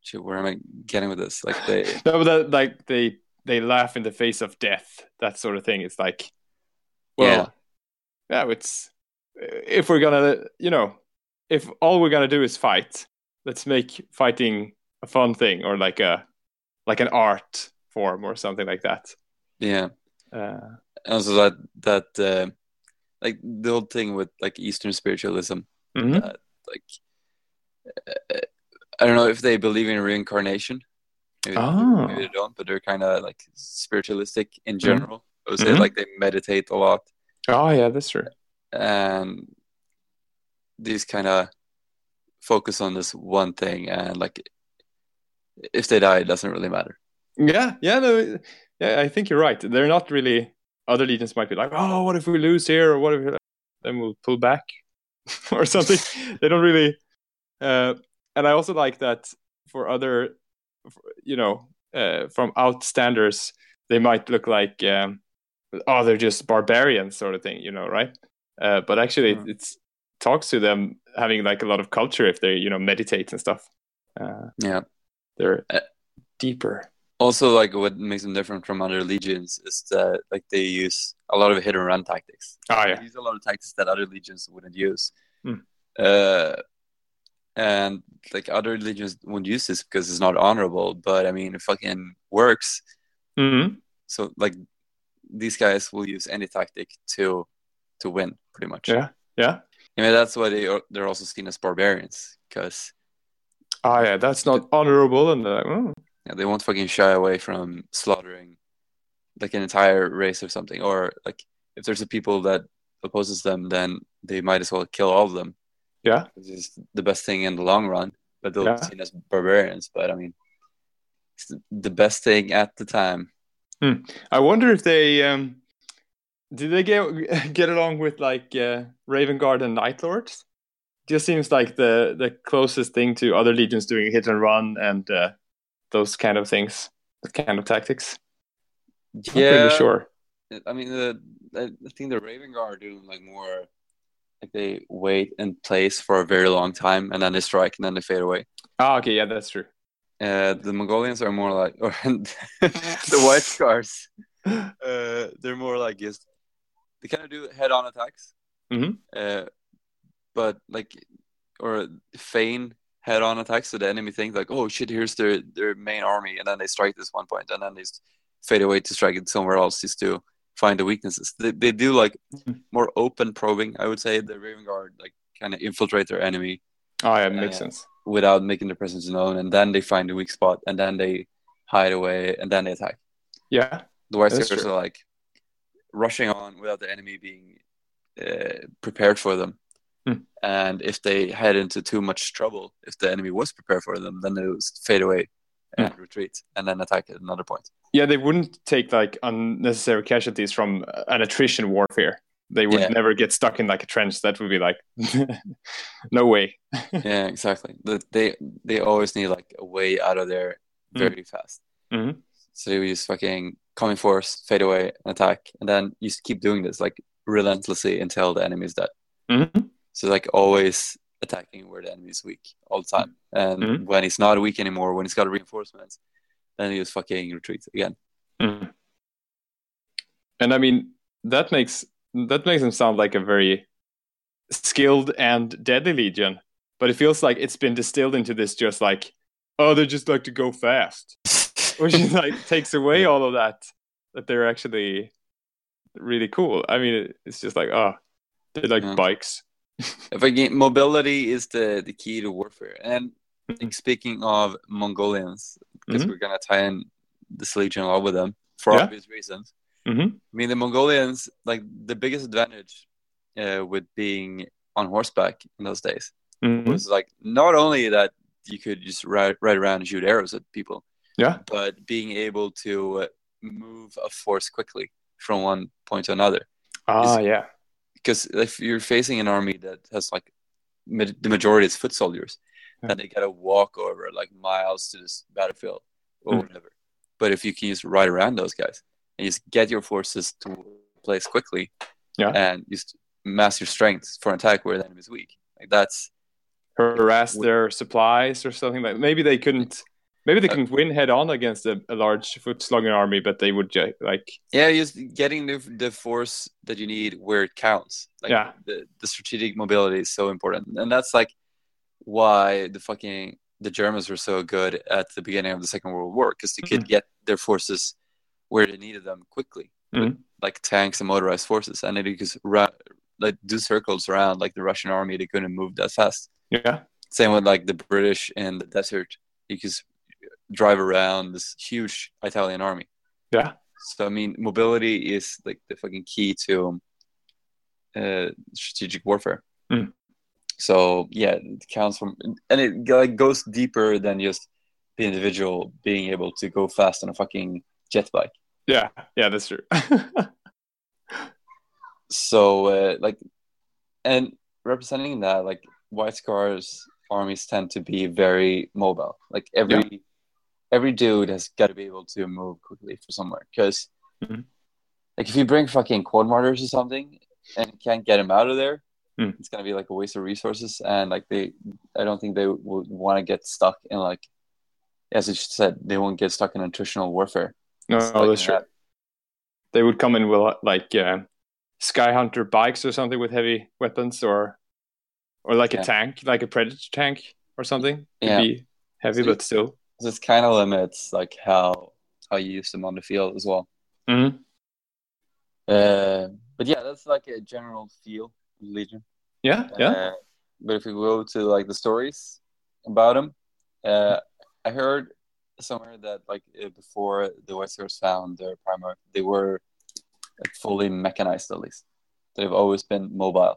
shit, where am i getting with this like they *laughs* no, but like they they laugh in the face of death. That sort of thing. It's like, well, yeah, it's if we're gonna, you know, if all we're gonna do is fight, let's make fighting a fun thing or like a like an art form or something like that. yeah Uh, and also that that uh, like the whole thing with like Eastern spiritualism, mhm. uh, like uh, I don't know if they believe in reincarnation. Maybe, Oh. maybe they don't, but they're kind of like spiritualistic in Mhm. general. I would say Mhm. like they meditate a lot Oh yeah, that's true. and these kind of focus on this one thing and like if they die, it doesn't really matter. Yeah, yeah, no, yeah. I think you're right. They're not really. Other legions might be like, oh, what if we lose here, or what if then we'll pull back, *laughs* or something. *laughs* they don't really. Uh, and I also like that for other, you know, uh, from outstanders, they might look like, um, oh, they're just barbarians, sort of thing, you know, right? Uh, but actually, Mhm. it's talks to them having like a lot of culture if they, you know, meditate and stuff. Uh, Yeah. They're Uh, deeper. Also, like what makes them different from other legions is that like they use a lot of hit and run tactics. Oh They yeah. use a lot of tactics that other legions wouldn't use. Hmm. Uh, and like other legions wouldn't use this because it's not honorable. But I mean, it fucking works. hmm So like these guys will use any tactic to to win, pretty much. Yeah. Yeah. I mean, that's why they are, they're also seen as barbarians because Oh yeah, that's not honorable, and they're like, oh. yeah, they won't fucking shy away from slaughtering like an entire race or something, or like if there's a people that opposes them, then they might as well kill all of them. Yeah. Which is the best thing in the long run, but they'll Yeah. be seen as barbarians. But I mean, it's the best thing at the time. I wonder if they um, did they get *laughs* get along with like uh, Raven Guard and Night Lords. Just seems like the the closest thing to other legions doing hit and run and uh, those kind of things, kind of tactics. Yeah, sure. I mean, the I think the Raven Guard are doing like more, like they wait in place for a very long time and then they strike and then they fade away. Ah, okay, yeah, that's true. Uh, the Mongolians are more like, or *laughs* the White *laughs* Scars, uh, they're more like just they kind of do head-on attacks, Mhm. uh, but like or feign head-on attacks, so the enemy think like, oh shit, here's their their main army, and then they strike this one point, and then they fade away to strike it somewhere else just to find the weaknesses. They they do like Mhm. more open probing, I would say. The Raven Guard like kind of infiltrate their enemy Oh, yeah, makes Uh, sense. without making their presence known, and then they find the weak spot, and then they hide away, and then they attack. Yeah, The White are like rushing on without the enemy being uh, prepared for them. Hmm. And if they head into too much trouble, if the enemy was prepared for them, then they would fade away Hmm. and retreat, and then attack at another point. yeah, they wouldn't take like unnecessary casualties from an attrition warfare. They would Yeah. never get stuck in like a trench. That would be like, *laughs* no way. *laughs* yeah, exactly. They they always need like a way out of there Hmm. very fast. Mhm. So they would just fucking come in force, fade away, and attack, and then you just keep doing this like relentlessly until the enemy is dead. Mhm. So like always attacking where the enemy is weak all the time, and Mhm. when he's not weak anymore, when he's got reinforcements, then he just fucking retreats again. Mhm. And I mean that makes that makes them sound like a very skilled and deadly legion, but it feels like it's been distilled into this just like, oh, they just like to go fast, which is like *laughs* takes away all of that that they're actually really cool. I mean, it's just like oh, they like Yeah. bikes. If again, mobility is the the key to warfare. And Mhm. speaking of Mongolians, because Mhm. we're gonna tie in this legion lot with them for Yeah. obvious reasons. Mhm. I mean, the Mongolians, like the biggest advantage uh, with being on horseback in those days Mhm. was like not only that you could just ride, ride around and shoot arrows at people, Yeah. but being able to uh, move a force quickly from one point to another. Ah, yeah. Because if you're facing an army that has like ma- the majority is foot soldiers, Yeah. then they gotta walk over like miles to this battlefield or Mm. whatever. But if you can just ride around those guys and just get your forces to place quickly, Yeah. and just mass your strength for an attack where the enemy is weak, like that's harass their supplies or something like maybe they couldn't maybe they Uh, couldn't win head on against a, a large foot slugging army but they would like yeah, just getting the the force that you need where it counts. Like Yeah. the the strategic mobility is so important, and that's like why the fucking the Germans were so good at the beginning of the Second World War because they could get their forces where they needed them quickly, with, Mhm. like tanks and motorized forces, and they could ra- like do circles around like the Russian army. They couldn't move that fast. yeah Same with like the British in the desert. You could drive around this huge Italian army. yeah So I mean, mobility is like the fucking key to uh, strategic warfare. Mm. So yeah, it counts from, and it like goes deeper than just the individual being able to go fast on a fucking jet bike. yeah yeah that's true *laughs* So uh, like, and representing that, like White Scars armies tend to be very mobile. Like every every dude has got to be able to move quickly for somewhere. Because Mhm. like if you bring fucking quad mortars or something and can't get them out of there, Mm. it's gonna be like a waste of resources. And like they, I don't think they would want to get stuck in like, as you said, they won't get stuck in attritional warfare. no Stuck that's true that. they would come in with like uh, sky hunter bikes or something with heavy weapons or or like Yeah. a tank like a predator tank or something It'd Yeah. be heavy So- but still It's kind of limits like how how you use them on the field as well. Mhm. Uh, but yeah, that's like a general feel of Legion. yeah yeah Uh, but if we go to like the stories about them, uh, I heard somewhere that like uh, before the Scars found their Primarch, they were fully mechanized at least. They've always been mobile.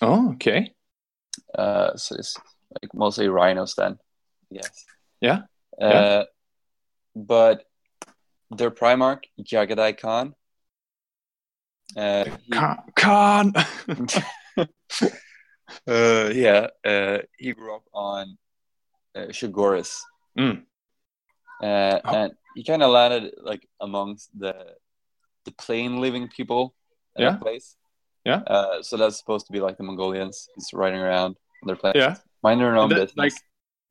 Oh, okay. Uh, so it's like mostly rhinos then, yes. Yeah, Uh, yeah. But their Primarch, Jaghatai Khan, uh, Khan. Khan. *laughs* uh, yeah, uh, he grew up on uh, Chogoris. Mm. Uh, Oh. And he kind of landed like amongst the the plain living people in Yeah. that place. Yeah. Uh, so that's supposed to be like the Mongolians. He's riding around on their planet. Yeah. Mind their own That- business. like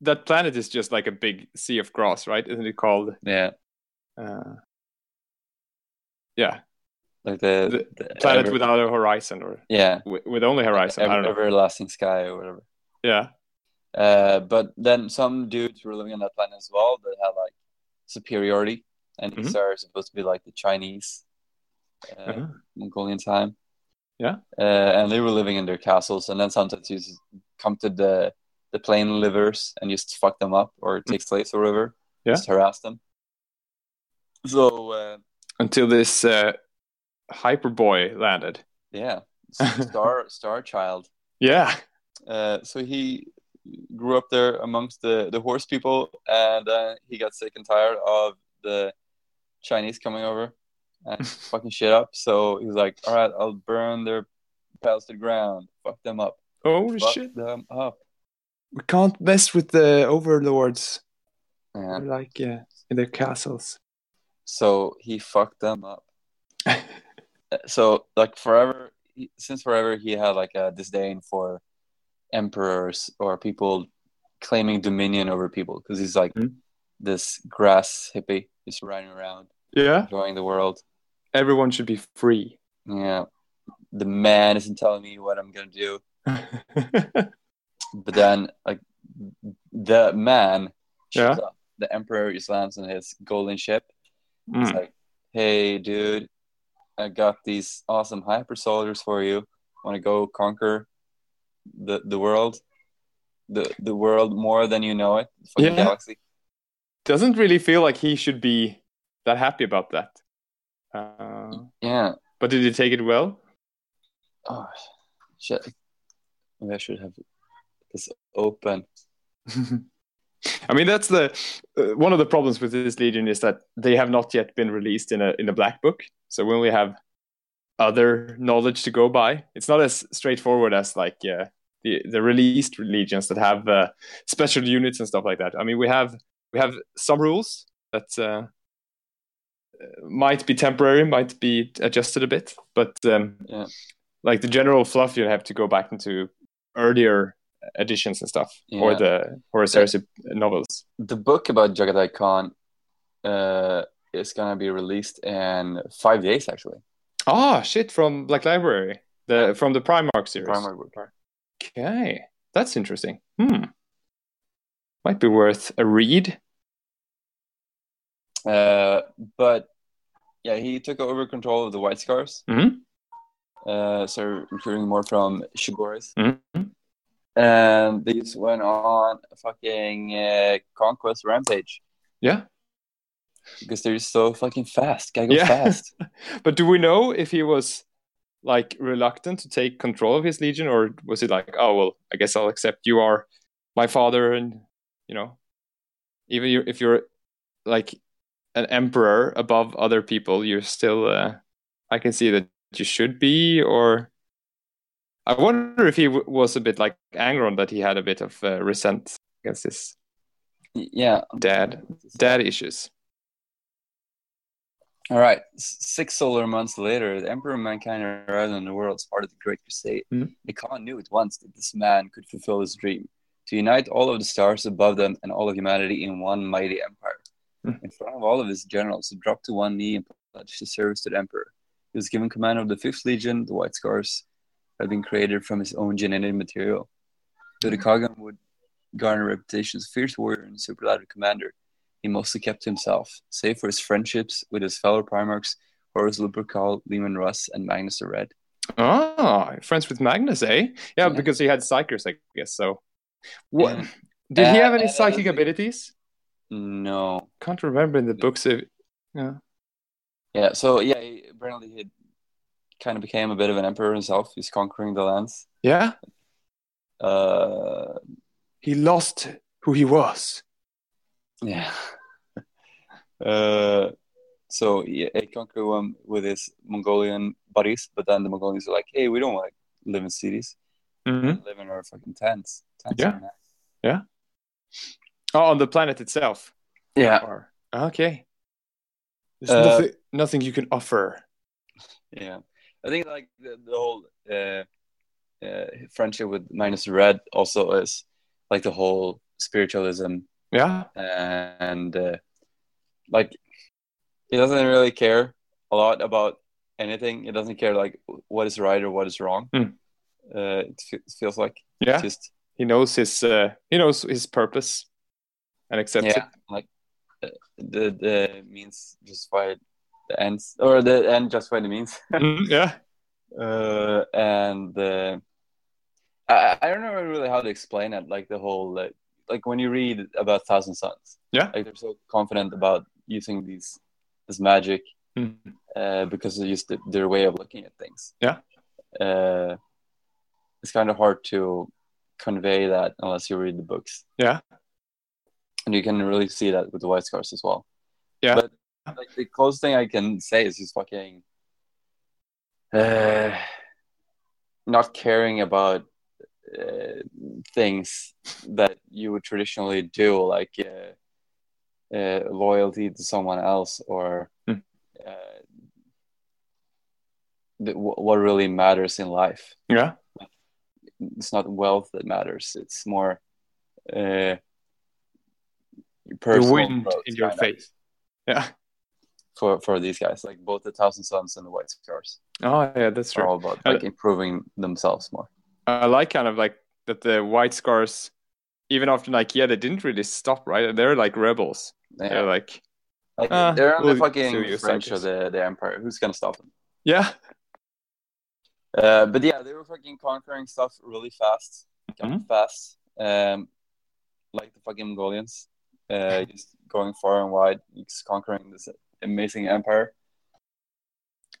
that planet is just like a big sea of grass, right? Isn't it called? yeah. Uh, yeah, Like the, The the planet ever- without a horizon, or yeah. with, with only horizon. I ever- don't know. everlasting sky or whatever. Yeah. Uh, but then some dudes were living on that planet as well that had like superiority, and these Mhm. are supposed to be like the Chinese uh, Uh-huh. Mongolian time. Yeah. Uh, and they were living in their castles, and then sometimes you just come to the the plain livers and just fuck them up or take slaves or whatever. Mm. Yeah. Just harass them. So uh, Until this uh, hyper boy landed. yeah, *laughs* Star Star Child. Yeah. Uh, so he grew up there amongst the, the horse people, and uh, he got sick and tired of the Chinese coming over and *laughs* fucking shit up. So he was like, "All right, I'll burn their pals to the ground, fuck them up, Oh fuck shit! them up." We can't mess with the overlords. Yeah. Like uh, in their castles. So he fucked them up. *laughs* So like forever, since forever, he had like a disdain for emperors or people claiming dominion over people because he's like Mhm. this grass hippie just riding around Yeah. enjoying the world. Everyone should be free. Yeah, the man isn't telling me what I'm gonna do, *laughs* but then like the man, shows Yeah. up. the emperor lands on his golden ship. It's Mm. like, hey, dude, I got these awesome hyper soldiers for you. Want to go conquer the the world, the the world more than you know it, for Yeah. the galaxy. Doesn't really feel like he should be that happy about that. Uh, Yeah. but did he take it well? Oh shit. Maybe I should have this open. *laughs* I mean, that's the uh, one of the problems with this legion is that they have not yet been released in a in a black book. So when we have other knowledge to go by. It's not as straightforward as like uh, the the released legions that have uh, special units and stuff like that. I mean, we have we have some rules that uh, might be temporary, might be adjusted a bit, but um, Yeah. like the general fluff, you have to go back into earlier editions and stuff, or Yeah. the Horus Heresy novels. The book about Jaghatai Khan uh, is gonna be released in five days actually. Ah, shit! From Black Library, the from the Primarch series. Primarch book. Okay, that's interesting. Hmm, might be worth a read. Uh, but yeah, he took over control of the White Scars. Mhm. Uh, so recruiting more from Chogoris. Mhm. And these went on a fucking uh, conquest rampage Yeah, because they're so fucking fast. Gotta go Yeah. fast. *laughs* but do we know if he was like reluctant to take control of his legion, or was he like, oh well, I guess I'll accept you are my father, and you know, even if you're like an emperor above other people, you're still. Uh, I can see that you should be, or I wonder if he w- was a bit like Angron that he had a bit of uh, resent against his yeah. dad, dad issues. All right. Six solar months later, the Emperor of Mankind arrived on the world as part of the Great Crusade. Mhm. The Khan knew at once that this man could fulfill his dream to unite all of the stars above them and all of humanity in one mighty empire. Mhm. In front of all of his generals, he dropped to one knee and pledged his service to the Emperor. He was given command of the Fifth Legion, the White Scars, had been created from his own genetic material. Though the Khagan would garner a reputation as a fierce warrior and superlative commander, he mostly kept to himself, save for his friendships with his fellow Primarchs Horus Lupercal, Leman Russ, and Magnus the Red. Ah, friends with Magnus, eh? Yeah, Yeah. because he had psykers, I guess. So, what Yeah. did he Uh, have any and psychic abilities? No. Can't remember in the books if yeah. Yeah. So yeah, he, apparently he kind of became a bit of an emperor himself. He's conquering the lands. Yeah? Uh, He lost who he was. yeah. *laughs* uh, so yeah, he conquered one with his Mongolian buddies, but then the Mongolians are like, "Hey, we don't want to live in cities. Mm-hmm. Live in our fucking tents." tents Yeah. nice." Oh, on the planet itself. Yeah. Or- okay. There's Uh, nothing, nothing you can offer. Yeah, I think like the, the whole uh, uh, friendship with Magnus Red also is like the whole spiritualism Yeah. and uh, like he doesn't really care a lot about anything. He doesn't care like what is right or what is wrong. Hmm. Uh, it, fe- it feels like Yeah. just He knows his uh, he knows his purpose and accepts yeah, like uh, the the means justify the ends or the end the means. it. *laughs* Mhm, yeah. uh, and uh, I, I don't know really how to explain it. Like the whole like, like when you read about Thousand Suns, Yeah. like they're so confident about using these this magic Mhm. uh, because of just the, their way of looking at things. Yeah. uh, it's kind of hard to convey that unless you read the books. Yeah. and you can really see that with the White Scars as well. Yeah. but like the closest thing I can say is just fucking uh, not caring about uh, things that you would traditionally do, like uh, uh, loyalty to someone else or Hmm. uh, what really matters in life. Yeah. It's not wealth that matters. It's more uh, The wind in your of, face. Yeah. For for these guys. Like both the Thousand Suns and the White Scars Oh yeah, that's true. all about like improving themselves more. I like kind of like that the white scars, even after like yeah, they didn't really stop, right? They're like rebels. Yeah. They're like Like, Ah, they're on we'll the fucking French of the, the Empire. Who's gonna stop them? yeah, Uh, but yeah, they were fucking conquering stuff really fast, kind Mhm. fast, um, like the fucking Mongolians, uh, just going far and wide, just conquering this amazing empire.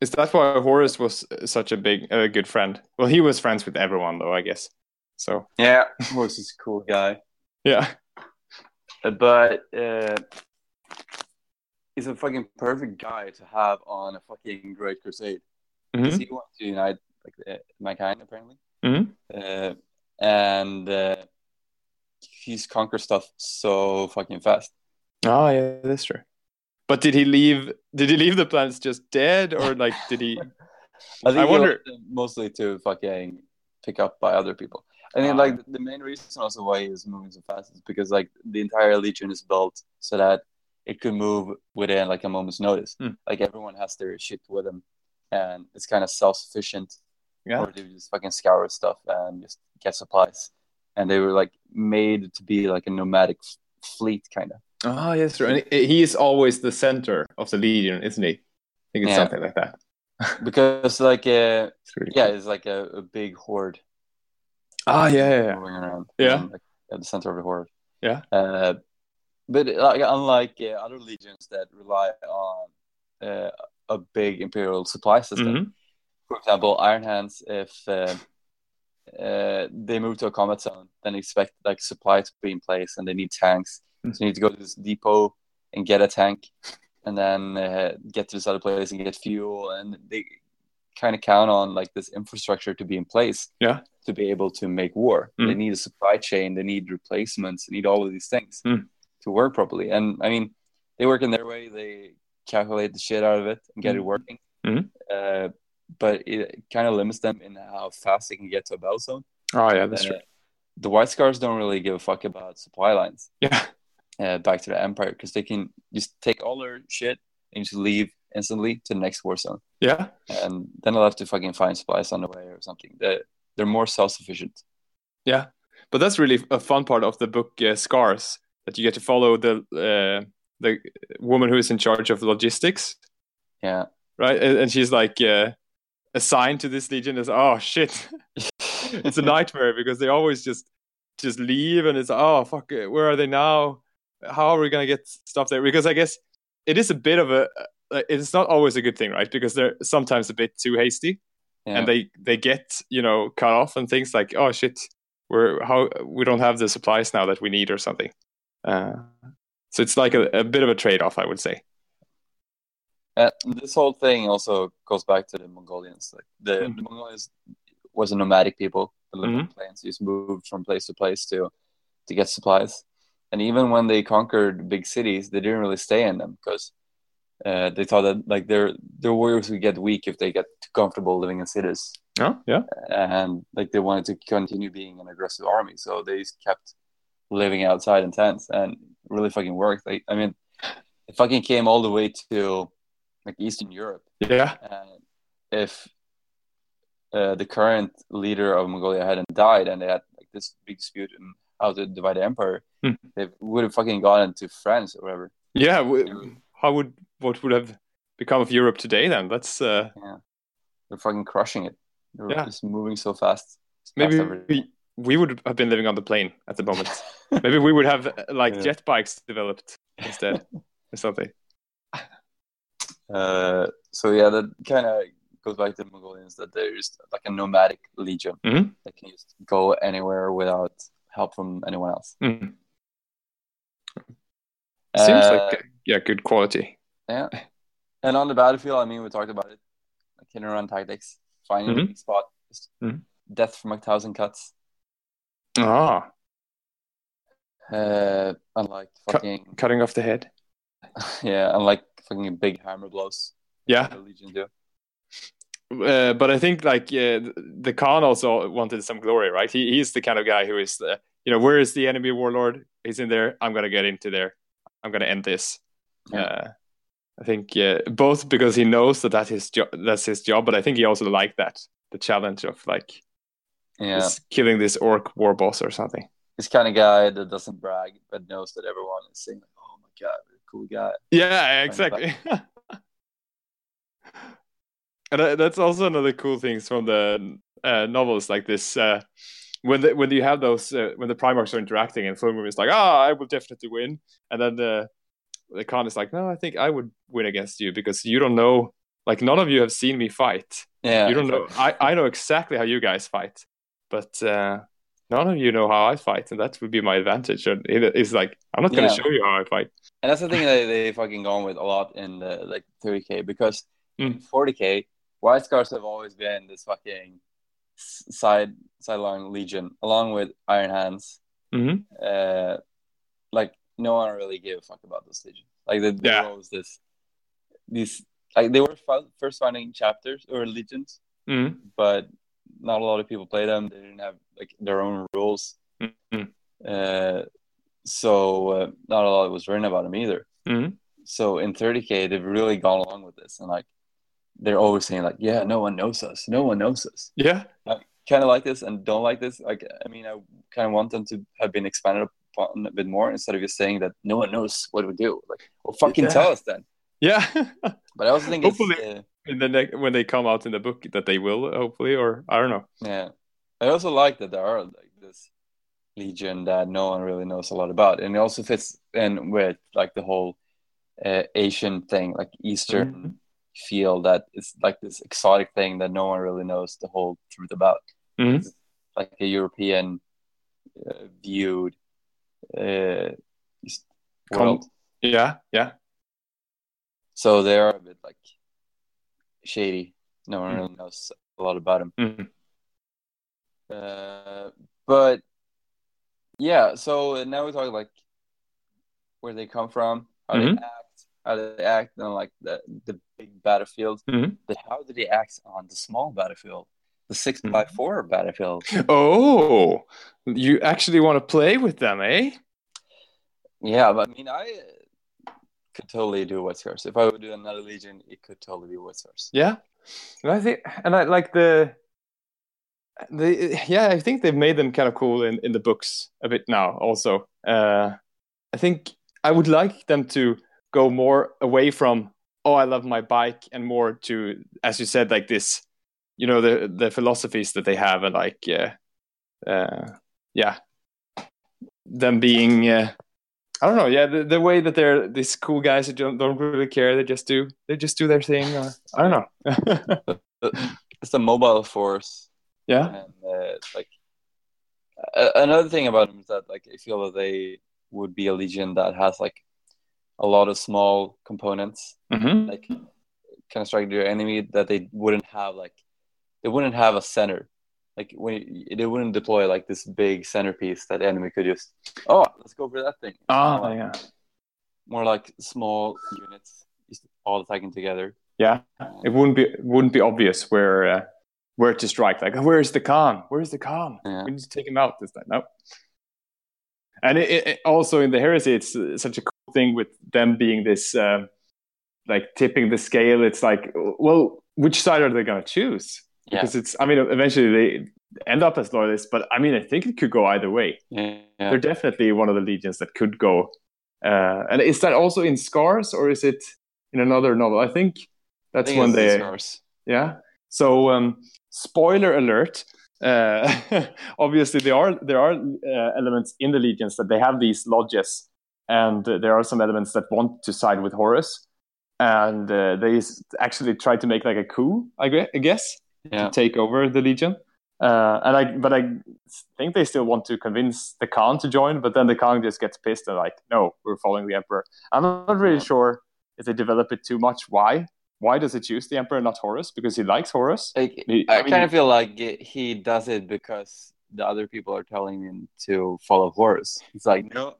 is that why Horus was uh, such a big, uh, good friend? Well, he was friends with everyone though, I guess. So Yeah, *laughs* Horus is a cool guy, yeah, Uh, but uh, he's a fucking perfect guy to have on a fucking Great Crusade. because Mhm. he wants to unite like uh, mankind apparently, Mhm. uh, and uh, he's conquered stuff so fucking fast. oh yeah, that's true. But did he leave? Did he leave the planets just dead, or like did he? *laughs* I think I wonder- mostly to fucking pick up by other people. I mean, Ah. like the main reason also why he is moving so fast is because like the entire legion is built so that it could move within like a moment's notice. Hmm. Like everyone has their shit with them, and it's kind of self sufficient. Yeah. or they just fucking scour stuff and just get supplies. And they were like made to be like a nomadic f- fleet, kind of. Oh yes, true. And he is always the center of the legion, isn't he? I think it's Yeah. something like that. *laughs* Because like, uh, It's really yeah, cool. it's like a, a big horde Ah yeah, yeah, yeah. moving around. Yeah. like, at the center of the horde. Yeah. Uh, but like unlike uh, other legions that rely on uh, a big imperial supply system, Mhm. for example, Iron Hands, if uh, uh, they move to a combat zone, then expect like supply to be in place, and they need tanks. So you need to go to this depot and get a tank, and then uh, get to this other place and get fuel, and they kind of count on like this infrastructure to be in place. Yeah. To be able to make war, Mm. they need a supply chain, they need replacements, they need all of these things Mm. to work properly. And I mean, they work in their way. They calculate the shit out of it and get it Mm. working. Mhm. Uh, but it kind of limits them in how fast they can get to a battle zone. Oh yeah, that's Uh, true. The White Scars don't really give a fuck about supply lines Yeah. Uh, back to the Empire because they can just take all their shit and just leave instantly to the next war zone. Yeah. And then they'll have to fucking find supplies on the way or something. They're, they're more self sufficient. Yeah, but that's really a fun part of the book uh, Scars that you get to follow the uh, the woman who is in charge of logistics, Yeah. right? And, and she's like uh, assigned to this legion as oh shit, *laughs* it's a *laughs* nightmare because they always just just leave and it's oh fuck, where are they now? How are we gonna get stuff there? Because I guess it is a bit of a. uh, It's not always a good thing, right? Because they're sometimes a bit too hasty, Yeah. and they they get you know cut off and things like oh shit, we're how we don't have the supplies now that we need or something. Uh, so it's like a, a bit of a trade off, I would say. Uh, this whole thing also goes back to the Mongolians. Like the, Mm. the Mongolians was a nomadic people that lived on Mhm. plains. Just moved from place to place to to get supplies. And even when they conquered big cities, they didn't really stay in them because uh, they thought that like their their warriors would get weak if they get too comfortable living in cities, Oh yeah, and like they wanted to continue being an aggressive army, so they just kept living outside in tents, and really fucking worked. Like I mean, it fucking came all the way to like Eastern Europe. yeah, And if uh, the current leader of Mongolia hadn't died and they had like this big dispute on how to divide the empire, Hmm. they would have fucking gone into France or whatever. yeah. W- how would what would have become of Europe today then? That's uh, They're fucking crushing it. They're Yeah. just moving so fast. It's maybe past everything. we, we would have been living on the plane at the moment. *laughs* maybe we would have uh, like Yeah. jet bikes developed instead or something. *laughs* Uh, so yeah, that kind of goes back to the Mongolians that there's like a nomadic legion Mhm. that can just go anywhere without help from anyone else. Mhm. Seems Uh, like yeah, good quality. Yeah. And on the battlefield, I mean, we talked about it. Like hit and run tactics, finding Mhm. spot, Mhm. death from a thousand cuts. Ah, Uh, unlike Cut- fucking cutting off the head. *laughs* yeah, unlike fucking big hammer blows. Yeah, Legion do. Uh, but I think like uh, the Khan also wanted some glory, right? He he's the kind of guy who is the you know where is the enemy warlord? He's in there. I'm gonna get into there. I'm gonna end this. Yeah. Uh, I think uh, both because he knows that that his job that's his job, but I think he also liked that the challenge of like Yeah, killing this orc war boss or something. this kind of guy that doesn't brag but knows that everyone is saying, like, "Oh my god, cool guy." Yeah, exactly. *laughs* and uh, that's also another cool things from the uh, novels, like this. Uh, when the, when you have those uh, when the Primarchs are interacting and Fulgrim is like, "Ah, I will definitely win," and then the the Khan is like, "No, I think I would win against you because you don't know. Like none of you have seen me fight. Yeah, you don't know. I I know exactly how you guys fight, but." uh None of you know how I fight, and that would be my advantage. And it- it's like I'm not going to Yeah. show you how I fight. And that's the thing that they fucking go on with a lot in the like 30k because in Mm. 40k, White Scars have always been this fucking side sideline legion along with Iron Hands. hmm Uh, like no one really gave a fuck about this legion. Like they, they Yeah. were always this these like they were fi- first founding chapters or legions, hmm but not a lot of people played them. They didn't have like their own rules. Mhm. Uh, so uh, not a lot was written about them either. hmm So in 30k, they've really gone along with this, and like they're always saying like, "Yeah, no one knows us. No one knows us." Yeah, Kind of like this and don't like this. Like, I mean, I kind of want them to have been expanded upon a bit more instead of just saying that no one knows what we do. Like, well, fucking Yeah. tell us then. yeah. *laughs* But I also think it's Hopefully. uh, in the when they come out in the book that they will hopefully, or I don't know. yeah. I also like that there are like this legion that no one really knows a lot about, and it also fits in with like the whole uh, Asian thing, like Eastern Mhm. Feel that it's like this exotic thing that no one really knows the whole truth about. Mhm. Like a European uh, viewed uh, world. Yeah, yeah, So they are a bit like shady. No one Mm. really knows a lot about them. Mhm. Uh, but yeah, so now we talk like where they come from, how they act, how they act and like the the big battlefield. Mhm. But how do they act on the small battlefield, the 6 Mhm. by four battlefield? Oh, you actually want to play with them, eh? Yeah, but I mean, I uh, could totally do White Scars. If I would do another Legion, it could totally be White Scars. Yeah, and I think, and I like the, the yeah, I think they've made them kind of cool in in the books a bit now. Also, uh, I think I would like them to go more away from oh, I love my bike, and more to, as you said, like this, you know, the the philosophies that they have, and like, uh, uh, yeah, them being. Uh, I don't know. Yeah, the, the way that they're these cool guys who don't, don't really care, they just do they just do their thing. Or, I don't know. *laughs* It's a mobile force, yeah. and uh, like another thing about them is that like I feel that they would be a legion that has like a lot of small components, hmm like kind of strike your enemy that they wouldn't have like they wouldn't have a center. Like when they wouldn't deploy like this big centerpiece that enemy could just oh let's go for that thing. Ah, more like, yeah. more like small units just all attacking together. Yeah. It wouldn't be wouldn't be obvious where uh, where to strike. Like, where's the Khan? Where's the Khan? Yeah. We need to take him out this time. No. And it, it, also in the heresy, it's uh, such a cool thing with them being this, um, like tipping the scale. It's like, well, which side are they going to choose? Yeah. Because it's, I mean, eventually they end up as loyalists, but I mean, I think it could go either way. Yeah. They're definitely one of the legions that could go. Uh, and is that also in Scars or is it in another novel? I think I that's think when they. scars. Yeah. So, um, spoiler alert. Uh, *laughs* obviously, there are there are uh, elements in the legions that they have these lodges, and there are some elements that want to side with Horus, and uh, they actually try to make like a coup, I guess, Yeah. to take over the legion. Uh, and I, but I think they still want to convince the Khan to join, but then the Khan just gets pissed and like, no, we're following the Emperor. I'm not really sure if they develop it too much. Why? Why does he choose the Emperor, not Horus? Because he likes Horus. Like, He- I, I mean- kind of feel like it- he does it because the other people are telling him to follow Horus. He's like, no,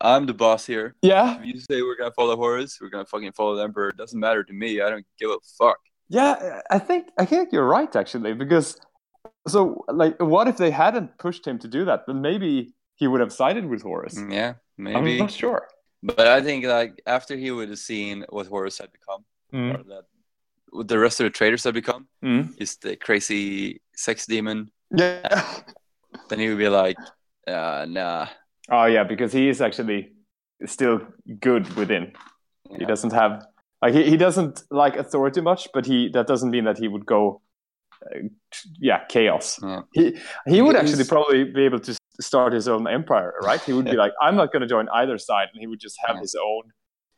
I'm the boss here. Yeah, If you say we're gonna follow Horus, we're gonna fucking follow the Emperor. It doesn't matter to me. I don't give a fuck. yeah. I think I think you're right actually, because so like, what if they hadn't pushed him to do that? Then maybe he would have sided with Horus. Mm, yeah, I'm maybe. not sure. But I think like after he would have seen what Horus had become, Mm. or that what the rest of the traitors had become, Mm. is the crazy sex demon, Yeah. then he would be like, uh, nah. Oh yeah, because he is actually still good within. He doesn't have like he, he doesn't like authority much, but he that doesn't mean that he would go, uh, yeah, chaos. Yeah. He he would actually He's- probably be able to start his own empire, right? He would be like, I'm not going to join either side, and he would just have Yeah. his own.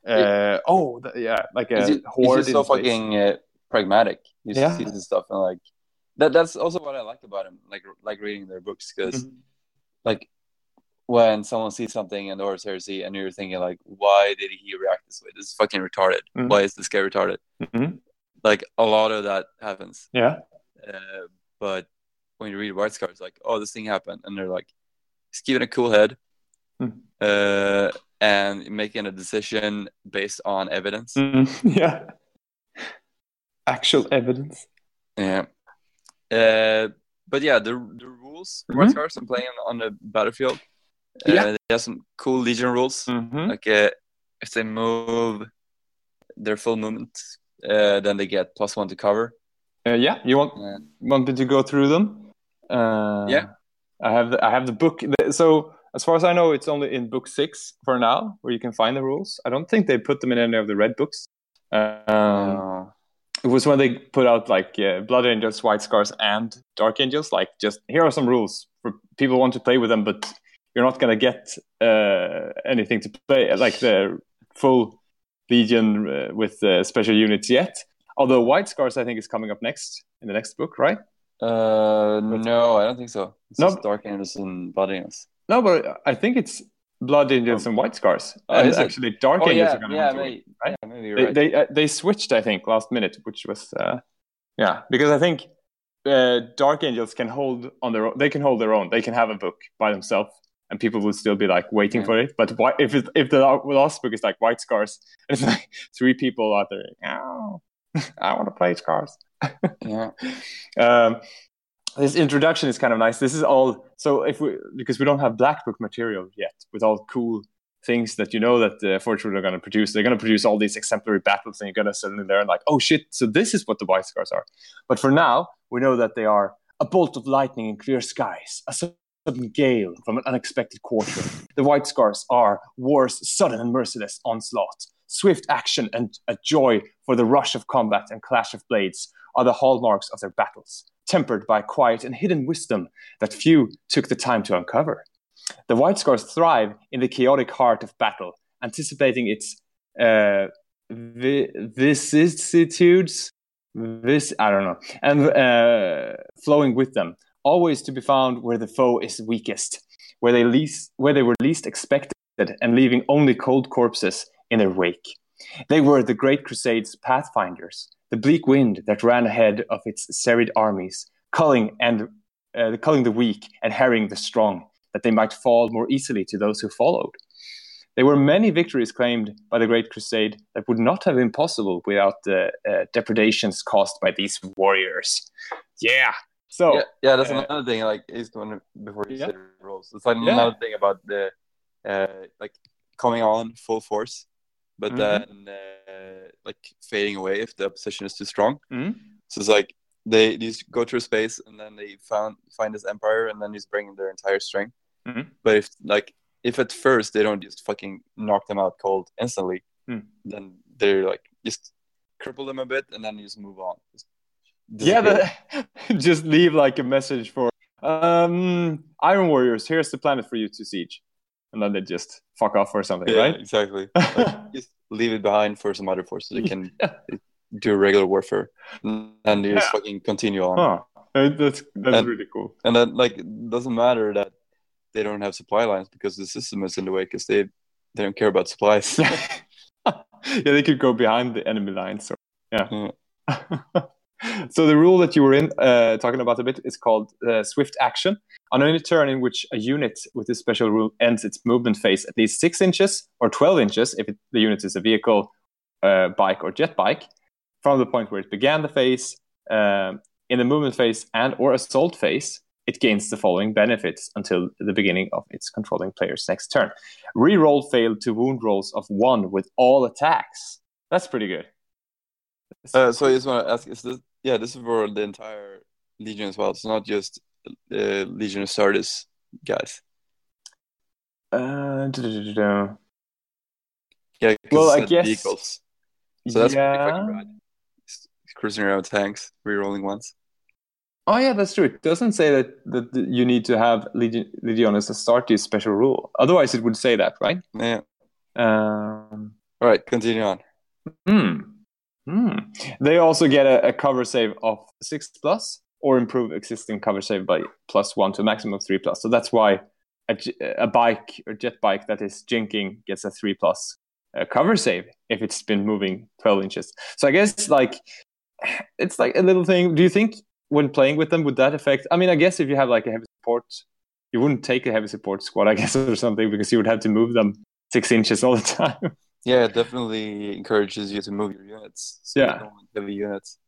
Uh, oh, th- yeah, like a He's, ju- he's so fucking uh, pragmatic. He Yeah. sees stuff and like that. That's also what I like about him. Like like reading their books because Mhm. like when someone sees something in the Horus Heresy and you're thinking like, why did he react this way? This is fucking retarded. Mhm. Why is this guy retarded? Mhm. Like a lot of that happens. Yeah, Uh, but when you read White Scars, like, oh, this thing happened, and they're like, he's keeping a cool head, Mhm. uh, and making a decision based on evidence. Mhm. *laughs* yeah. Actual evidence. Yeah. Uh, but yeah, the the rules Mhm. White Scars I'm playing on the battlefield. Uh, Yeah. They have some cool Legion rules. Mm-hmm. Like uh, if they move their full movement, uh, then they get plus one to cover. Uh, yeah, you want Uh, wanted to go through them? Uh, Yeah. I have the, I have the book. So as far as I know, it's only in book six for now, where you can find the rules. I don't think they put them in any of the red books. Um, uh, it was when they put out like uh, Blood Angels, White Scars, and Dark Angels. Like, just here are some rules for people want to play with them, but you're not gonna get uh, anything to play like the full Legion uh, with uh, special units yet. Although White Scars, I think, is coming up next in the next book, right? uh, no, I don't think so. It's No. just Dark Angels and Blood Angels. No, but I think it's Blood Angels and White Scars. Oh, and it? actually, Dark Oh Angels yeah, are going to yeah, to win. right? yeah, maybe They they, uh, they switched, I think, last minute, which was uh, yeah, because I think uh, Dark Angels can hold on their own. They can hold their own. They can have a book by themselves, and people will still be like waiting Yeah. for it. But why, if it, if the last book is like White Scars, it's like *laughs* three people out there. Oh, *laughs* I want to play Scars. yeah. *laughs* Um, this introduction is kind of nice. This is all so if we because we don't have black book material yet with all cool things that you know that uh, Fortune are going to produce. They're going to produce all these exemplary battles, and you're going to suddenly learn like, oh shit! So this is what the White Scars are. But for now, we know that they are a bolt of lightning in clear skies, a sudden gale from an unexpected quarter. The White Scars are war's sudden and merciless onslaught. Swift action and a joy for the rush of combat and clash of blades are the hallmarks of their battles, tempered by quiet and hidden wisdom that few took the time to uncover. The White Scars thrive in the chaotic heart of battle, anticipating its uh, vi- vicissitudes, this I don't know, and uh, flowing with them, always to be found where the foe is weakest, where they least, where they were least expected, and leaving only cold corpses in their wake. They were the Great Crusade's pathfinders, the bleak wind that ran ahead of its serried armies, culling and uh, culling the weak and harrying the strong, that they might fall more easily to those who followed. There were many victories claimed by the Great Crusade that would not have been possible without the uh, depredations caused by these warriors. Yeah. So yeah, yeah, that's uh, another thing. Like, is one before you Yeah. the rules. It's like Yeah. another thing about the uh, like coming on full force, but Mhm. then uh, like fading away if the opposition is too strong. Mhm. So it's like they just go through space and then they found find this empire and then just bring their entire strength. Mhm. But if like if at first they don't just fucking knock them out cold instantly, Hmm. then they're like just cripple them a bit and then you just move on. Just yeah, *laughs* just leave like a message for um, Iron Warriors. Here's the planet for you to siege, and then they just fuck off or something, yeah, right? exactly. *laughs* Like, just leave it behind for some other forces that can Yeah. do regular warfare, and you just fucking continue on. Huh. Uh, That's that's And- really cool. And then like it doesn't matter that they don't have supply lines because the system is in the way because they they don't care about supplies. *laughs* yeah, they could go behind the enemy lines. Or, yeah. Yeah. *laughs* so the rule that you were in uh, talking about a bit is called uh, swift action. On any turn in which a unit with this special rule ends its movement phase at least six inches or twelve inches, if it, the unit is a vehicle, uh, bike, or jet bike, from the point where it began the phase, um, in the movement phase and or assault phase, it gains the following benefits until the beginning of its controlling player's next turn. Reroll failed to wound rolls of one with all attacks. That's pretty good. Uh, so I just want to ask: Is this? Yeah, this is for the entire Legion as well. It's not just uh, Legiones Astartes guys. Uh, du-du-du-du-du. Well, I guess- vehicles. So that's yeah. cruising around tanks, rerolling ones. Oh yeah, that's true. It doesn't say that that you need to have Legion, Legiones Astartes special rule. Otherwise, it would say that, right? Yeah. Um, All right, continue on. hmm. Hmm. They also get a, a cover save of six plus, or improve existing cover save by plus one to a maximum of three plus. So that's why a bike or jet bike that is jinking gets a three plus uh, cover save if it's been moving twelve inches. So I guess like *sighs* it's like a little thing. Do you think when playing with them would that affect? I mean, I guess if you have like a heavy support, you wouldn't take a heavy support squad, I *laughs* guess, or something because you would have to move them six inches all the *laughs* time. Yeah, it definitely encourages you to move your units. So Yeah. you don't want heavy units.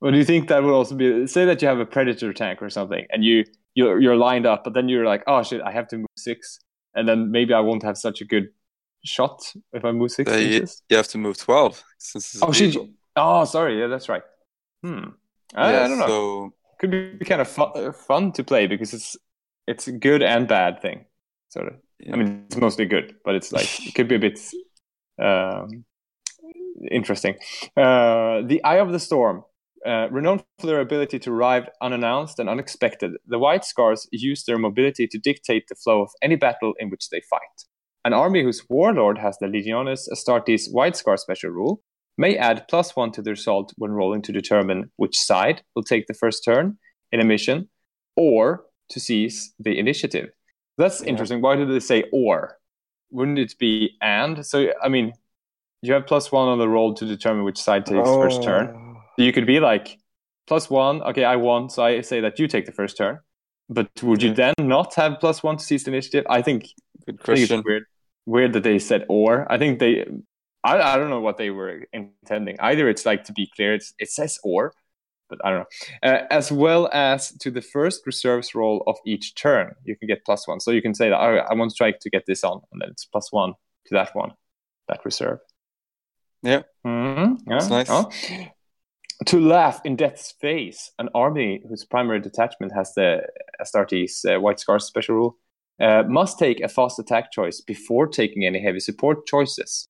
Well, do you think that would also be say that you have a predator tank or something and you you're, you're lined up, but then you're like, oh shit, I have to move six, and then maybe I won't have such a good shot if I move six Uh, you, you have to move twelve Oh shit! Oh, sorry. Yeah, that's right. Hmm. I, Yeah, I don't know. So Could be kind of fun, uh, fun to play because it's it's a good and bad thing, sort of. yeah. I mean, it's mostly good, but it's like it could be a bit um, interesting. Uh, the Eye of the Storm, uh, renowned for their ability to arrive unannounced and unexpected, the White Scars use their mobility to dictate the flow of any battle in which they fight. An army whose warlord has the Legiones Astartes White Scar special rule may add plus one to the result when rolling to determine which side will take the first turn in a mission, or to seize the initiative. That's Yeah. interesting. Why did they say or? Wouldn't it be and? So I mean, you have plus one on the roll to determine which side takes first turn. Oh. So you could be like plus one. Okay, I won, so I say that you take the first turn. But would you then not have plus one to seize the initiative? I think Good I think it's weird. Weird that they said or. I think they. I, I don't know what they were intending. Either it's like to be clear, it's, it says or, but I don't know. Uh, as well as to the first reserves roll of each turn, you can get plus one. So you can say that oh, I want to strike to get this on, and then it's plus one to that one, that reserve. Yeah. Mhm, yeah. That's nice. Oh. To laugh in death's face, an army whose primary detachment has the Astartes uh, White Scars special rule uh, must take a fast attack choice before taking any heavy support choices.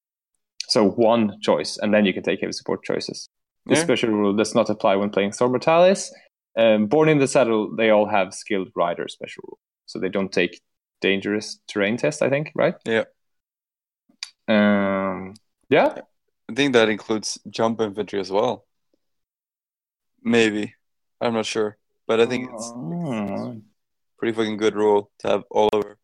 So one choice, and then you can take heavy support choices. This Yeah. special rule does not apply when playing Zone Mortalis. Um, Born in the Saddle, they all have skilled rider special rule, so they don't take dangerous terrain test. I think, right? Yeah. Um. Yeah. I think that includes jump infantry as well. Maybe. I'm not sure. But I think it's Oh. pretty fucking good rule to have all over.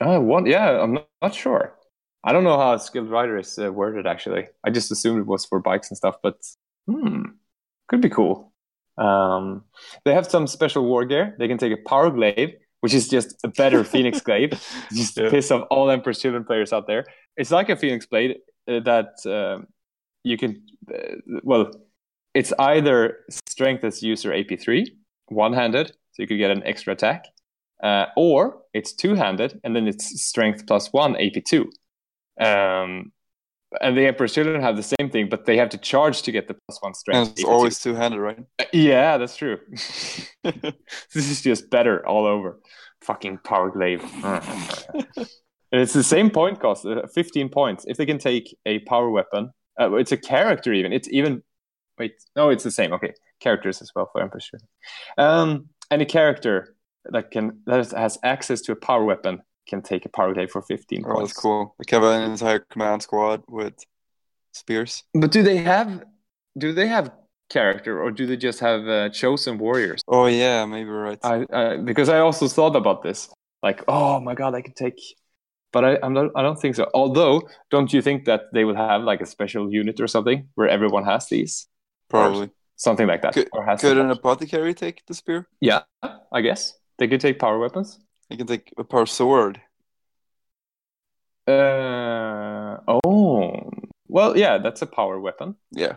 Uh? Yeah, I'm not, not sure. I don't know how a skilled rider is uh, worded. Actually, I just assumed it was for bikes and stuff. But hmm, could be cool. Um, they have some special war gear. They can take a power glaive, which is just a better *laughs* Phoenix glaive. Just Yeah. piss off all Emperor's Children players out there. It's like a Phoenix blade uh, that um, you can. Uh, well, it's either strength as user AP three, one handed, so you could get an extra attack, uh, or it's two handed, and then it's strength plus one AP two. Um, and the Emperor's Children have the same thing, but they have to charge to get the plus one strength. And it's always two handed, right? *laughs* Yeah, that's true. *laughs* *laughs* this is just better all over. Fucking power glaive. and it's the same point cost, uh, 15 points. If they can take a power weapon, uh, it's a character even. It's even. Wait, no, it's the same. Okay, characters as well for Emperor's Children. Um, any character that can that has access to a power weapon can take a power glaive for 15 Oh, points. that's cool. Like have an entire command squad with spears. But do they have? Do they have character, or do they just have uh, chosen warriors? Oh yeah, maybe right. I, I because I also thought about this. Like, oh my god, I could take, but I, I'm not. I don't think so. Although, don't you think that they will have like a special unit or something where everyone has these, Probably. something like that, Could- or has Could an apothecary take the spear? yeah, I guess they could take power weapons. He can take a power sword. Uh oh, well, yeah, that's a power weapon. Yeah.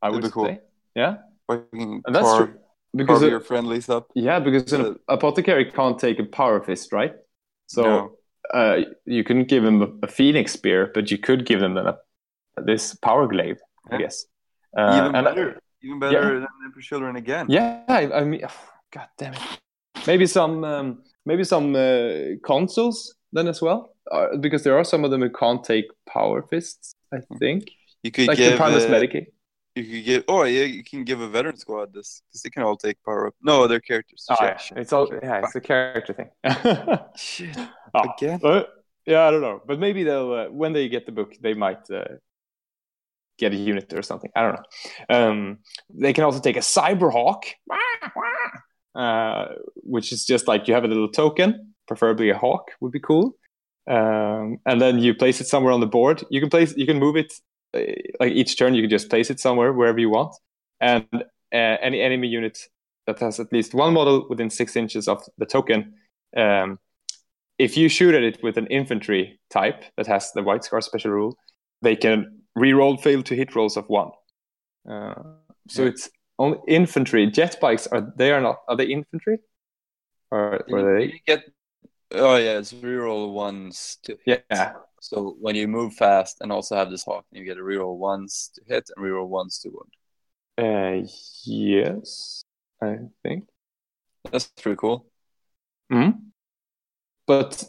I would be cool. say, yeah, and that's carve, true because it- your friendlies up. yeah, because an Uh, apothecary can't take a power fist, right? So. No. uh, you couldn't give him a, a phoenix spear, but you could give them a, this power glaive, I guess. Uh, Even and- better. Even better than Emperor Children again. Yeah, I, I mean, *sighs* god damn it. Maybe some, um, maybe some uh, Consuls then as well, uh, because there are some of them who can't take power fists. I think, You could like give the Primus uh, Medicae. You could give. Oh yeah, you can give a veteran squad this because they can all take power up. No, they're characters. Oh, Shit, yeah. shit, It's all yeah, it's a character thing. *laughs* Shit. Oh, Again? But yeah, I don't know. But maybe they'll uh, when they get the book, they might uh, get a unit or something. I don't know. Um, they can also take a cyberhawk, uh, which is just like you have a little token, preferably a hawk would be cool. Um, and then you place it somewhere on the board. You can place, you can move it uh, like each turn. You can just place it somewhere wherever you want, and uh, any enemy unit that has at least one model within six inches of the token. Um, if you shoot at it with an infantry type that has the white scar special rule, they can reroll fail to hit rolls of one. Uh, so Yeah. it's only infantry. Jet bikes are they are not are they infantry? Or were they? you get. Oh yeah, it's reroll ones to hit. Yeah. So when you move fast and also have this hawk, you get a reroll ones to hit and reroll ones to wound. Uh, yes, I think. That's pretty cool. hmm But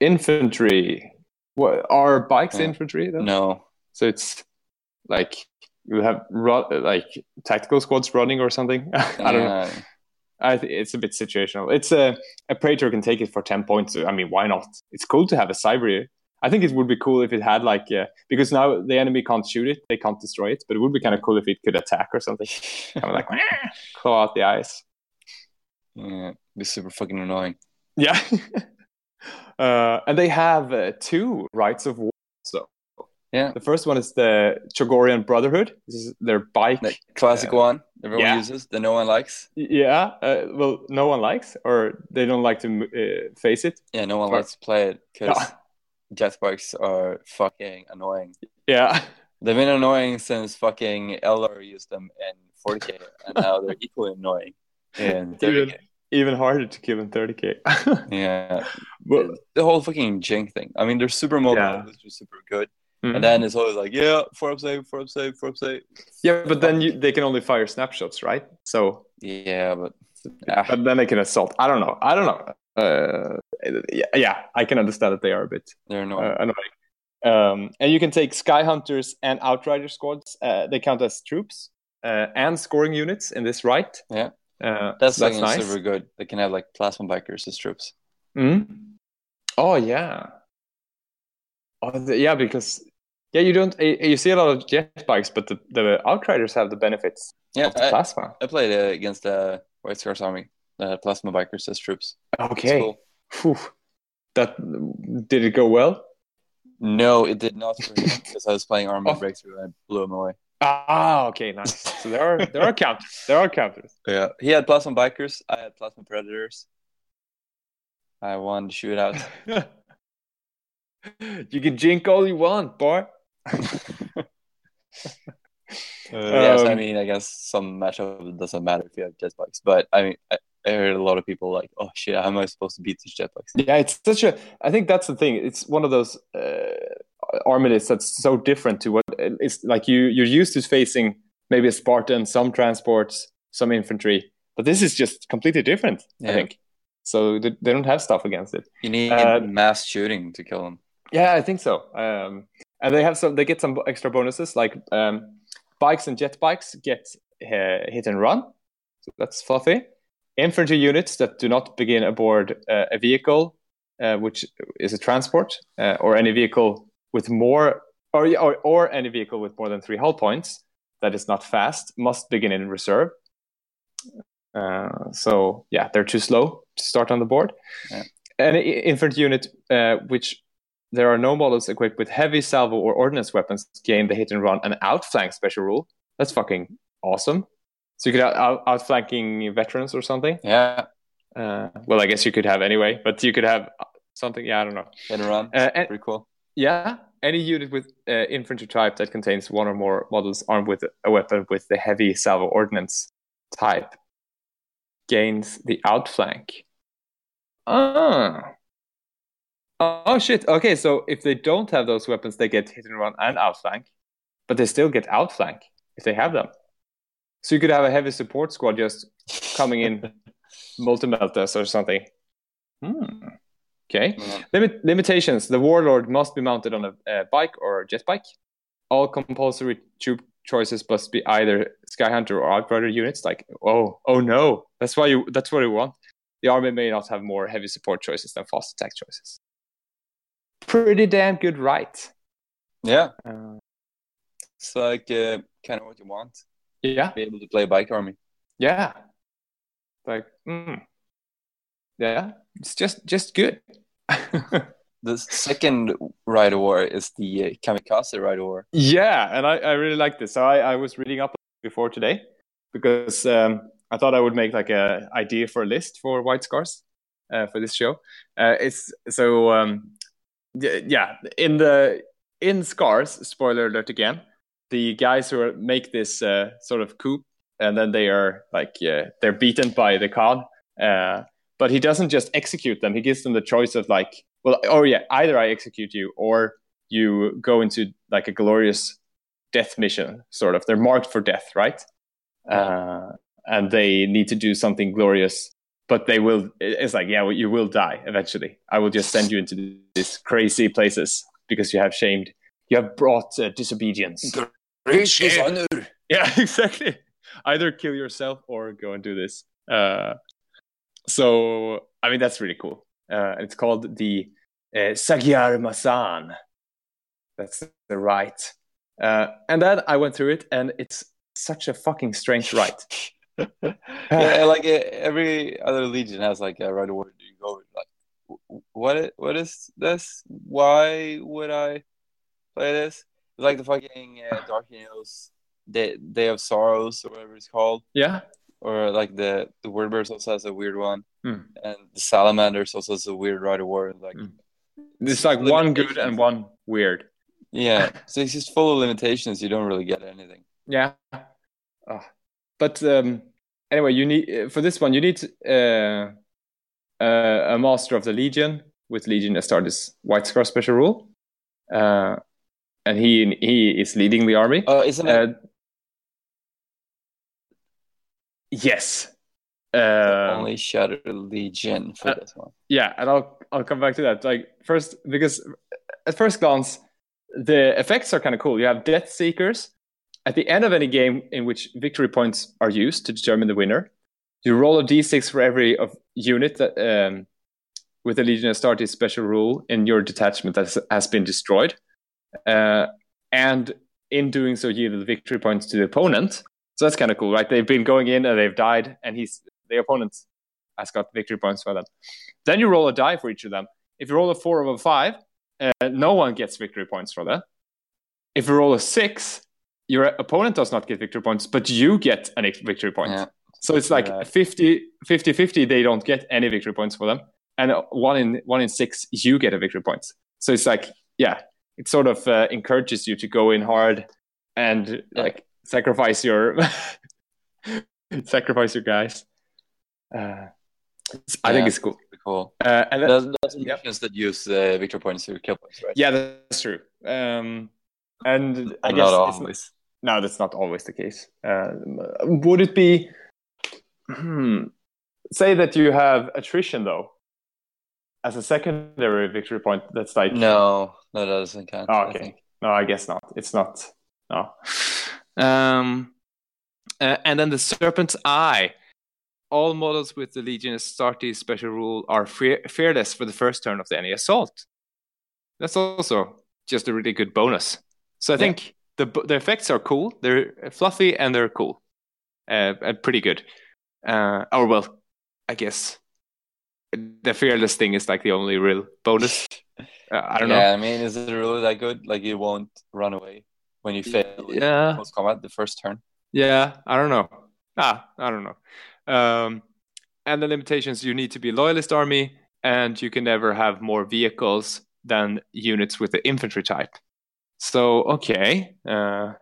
infantry, what are bikes Yeah. infantry though? No. So it's like you have like tactical squads running or something. *laughs* I don't know. Uh, I think it's a bit situational. It's a a praetor can take it for ten points. I mean, why not? It's cool to have a cyber. I think it would be cool if it had like uh, because now the enemy can't shoot it, they can't destroy it, but it would be kind of cool if it could attack or something. *laughs* Of like claw out the eyes. yeah, be super fucking annoying. Yeah. *laughs* uh, and they have uh, two rites of war. Yeah. the first one is the Chogorian Brotherhood. This is their bike. The classic Uh, one everyone yeah. uses that no one likes. Yeah. Uh, well, no one likes, or they don't like to uh, face it. Yeah, no one Or- likes to play it because Yeah. *laughs* jet bikes are fucking annoying. Yeah. They've been annoying since fucking Eldar used them in 40k, and now they're *laughs* equally annoying in 30k. Even harder to kill in 30k. *laughs* Yeah, well, the whole fucking Jink thing. I mean, they're super mobile, Yeah. which is super good, mhm. and then it's always like, yeah, four up save, four up save, four up save. yeah, but then you, they can only fire snapshots, right? So, Yeah, but but then they can assault. I don't know. I don't know. Uh, yeah, yeah, I can understand that they are a bit they're annoying. uh, annoying. Um, and you can take Sky Hunters and Outrider squads. Uh, they count as troops uh, and scoring units in this right. Yeah. uh, that's so that's nice. super good. They can have like plasma bikers as troops. Mhm. Oh yeah. Oh the, yeah, because yeah, you don't you see a lot of jet bikes, but the, the outriders have the benefits Yeah, of the I, plasma. I played uh, against the White Scars Army, uh, plasma bikers as troops. Okay. cool. Phew. That did it go well? No, it did not because *laughs* I was playing Armored Oh. Breakthrough and I blew him away. Ah, okay, nice. So there are there are counters. There are counters. Yeah, he had plasma bikers. I had plasma predators. I won the shootout. *laughs* you can jink all you want, boy. Yes, I Um, mean, I guess some matchup doesn't matter if you have jet bikes, but I mean, I, I heard a lot of people like, "Oh shit, how am I supposed to beat these jet bikes?" Yeah, it's such a. I think that's the thing. It's one of those uh, army lists that's so different to what it's like. You you're used to facing maybe a Spartan, some transports, some infantry, but this is just completely different. I think so. They, they don't have stuff against it. You need Uh, mass shooting to kill them. Yeah, I think so. Um, and they have some. They get some extra bonuses like um, bikes and jet bikes get uh, hit and run. So that's fluffy. Infantry units that do not begin aboard uh, a vehicle, uh, which is a transport, uh, or any vehicle with more, or, or or any vehicle with more than three hull points that is not fast, must begin in reserve. Uh, so yeah, they're too slow to start on the board. Yeah. Any infantry unit uh, which there are no models equipped with heavy salvo or ordnance weapons gain the hit and run and outflank special rule. That's fucking awesome. So you could out, out, outflanking veterans or something. Yeah, Uh, well, I guess you could have anyway, but you could have something. Yeah, I don't know. hit and run. Uh, and- Pretty cool. Yeah, any unit with uh, infantry type that contains one or more models armed with a weapon with the heavy salvo ordnance type gains the outflank. Ah. Oh shit. Okay, so if they don't have those weapons, they get hit and run and outflank, but they still get outflank if they have them. So you could have a heavy support squad just coming in *laughs* multi-meltas or something. Hmm. Okay. Yeah. Limit, limitations. The warlord must be mounted on a, a bike or jet bike. All compulsory troop choices must be either Skyhunter or Outrider units. Like, oh, oh no, that's why you. That's what you want. The army may not have more heavy support choices than fast attack choices. Pretty damn good, right? Yeah, Uh, it's like uh, kind of what you want. yeah, Be able to play bike army. yeah. Like, mm. yeah, it's just just good. *laughs* The second Ride War is the uh, Kamikaze Ride War. Yeah, and I, I really like this. So I, I was reading up before today because um, I thought I would make like a idea for a list for White Scars uh, for this show. Uh, it's so um, yeah in the in Scars. Spoiler alert again. The guys who make this uh, sort of coup, and then they are like yeah, they're beaten by the Khan. Uh, but he doesn't just execute them. He gives them the choice of like, well, oh yeah, either I execute you or you go into like a glorious death mission, sort of. They're marked for death, right? Uh, and they need to do something glorious, but they will. It's like, yeah, well, you will die eventually. I will just send you into these crazy places because you have shamed, you have brought uh, disobedience. Yeah, *laughs* exactly. Either kill yourself or go and do this. Uh, so, I mean, that's really cool. Uh, it's called the uh, Sagyar Mazan. That's the rite. Uh, and then I went through it, and it's such a fucking strange rite. *laughs* yeah, *laughs* like uh, every other legion has like a Rite of War. You go like, what? What is this? Why would I play this? It's like the fucking uh, Dark Angels Day, Day of Sorrows or whatever it's called. Yeah. or like the the Word Bearers also has a weird one, Hmm. and the Salamanders also has a weird Rite of War. Like, Hmm. It's like one good and one weird. yeah, *laughs* so it's just full of limitations. You don't really get anything. Yeah. Ah. But um, anyway, you need uh, for this one you need uh, uh, a master of the Legion with Legion Astartes White Scar special rule, uh, and he he is leading the army. Oh, isn't it? Uh, yes. Uh, only Shattered Legion for this one. yeah, and I'll I'll come back to that. Like first, because at first glance, the effects are kind of cool. You have Death Seekers at the end of any game in which victory points are used to determine the winner. You roll a d6 for every of unit that um, with the Legion Astartes special rule in your detachment that has- been destroyed. Uh, and in doing so, you the victory points to the opponent. So that's kind of cool, right? They've been going in and they've died, and he's the opponent has got victory points for them. Then you roll a die for each of them. If you roll a four or a five, uh, no one gets victory points for that. If you roll a six, your opponent does not get victory points, but you get an victory point. Yeah. So it's like Right. 50, 50 50, they don't get any victory points for them. And uh, one in one in six, you get a victory points. So it's like, yeah, it sort of uh, encourages you to go in hard and like sacrifice your *laughs* sacrifice your guys. Uh, I think it's cool. Cool. Uh, and then, There's, there's some Yep. missions that use uh, victory points to kill points, right? yeah, that's true. Um, and I Not guess it's, always. No, that's not always the case. Uh, would it be? Hmm, say that you have attrition though, as a secondary victory point. That's like No, no, that doesn't count. Oh, I okay. think. No, I guess not. It's not. No. *sighs* Um, uh, and then the Serpent's Eye. All models with the Legion Astartes special rule are fear- fearless for the first turn of the any assault. That's also just a really good bonus. So I Yeah. think the the effects are cool. They're fluffy and they're cool, uh, and pretty good. Uh, or well, I guess the fearless thing is like the only real bonus. *laughs* Uh, I don't know. yeah, I mean, is it really that good? Like, you won't run away when you fail Yeah. close combat the first turn. Yeah, I don't know. Ah, I don't know. Um, and the limitations: you need to be loyalist army, and you can never have more vehicles than units with the infantry type. So okay, uh,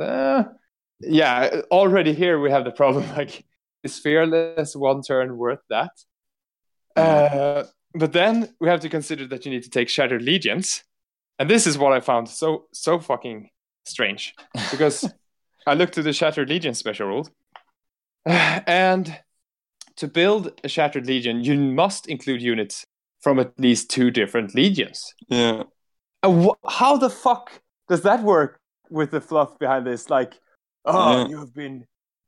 uh, yeah. Already here we have the problem. *laughs* Like, is fearless one turn worth that? Uh, but then we have to consider that you need to take shattered legions, and this is what I found so so fucking strange *laughs* because. I looked to the Shattered Legion special rule, *sighs* and to build a Shattered Legion, you must include units from at least two different legions. Yeah. How the fuck does that work with the fluff behind this? Like, oh, Yeah. you have been,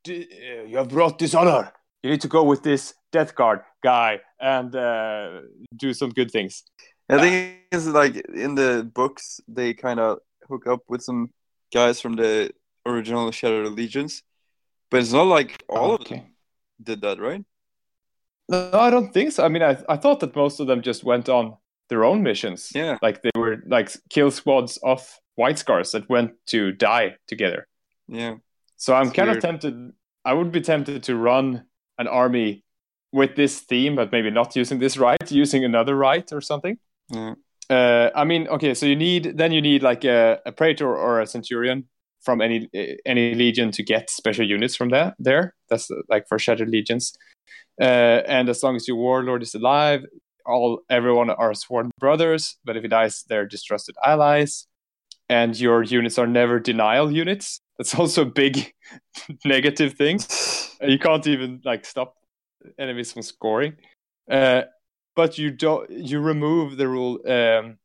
uh, you have brought dishonor. You need to go with this Death Guard guy and uh, do some good things. I think it's like in the books they kind of hook up with some guys from the original Shattered Legions, but it's not like all of them did that, right? No, I don't think so. I mean, I, I thought that most of them just went on their own missions. Yeah. Like they were like kill squads of White Scars that went to die together. Yeah. So I'm It's kind of tempted. I would be tempted to run an army with this theme, but maybe not using this rite, *laughs* using another rite or something. Yeah. Uh, I mean, okay, so you need then you need like a, a praetor or a centurion from any any legion to get special units from there. There, that's like for shattered legions. Uh, and as long as your warlord is alive, all everyone are sworn brothers. But if he dies, they're distrusted allies. And your units are never denial units. That's also a big *laughs* negative thing. You can't even like stop enemies from scoring. Uh, but you don't. You remove the rule. Um,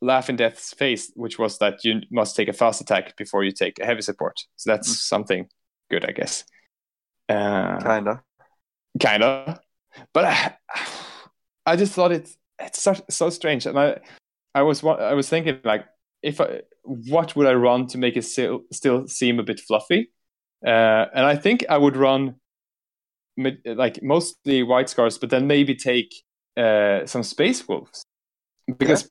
laugh in death's face, which was that you must take a fast attack before you take a heavy support. So that's Mm. something good, I guess. Uh, Kinda. kind of but I, I just thought it's it's such so strange. And i i was i was thinking like if i what would i run to make it still still seem a bit fluffy? Uh and i think i would run like mostly white scars but then maybe take uh some space wolves. Because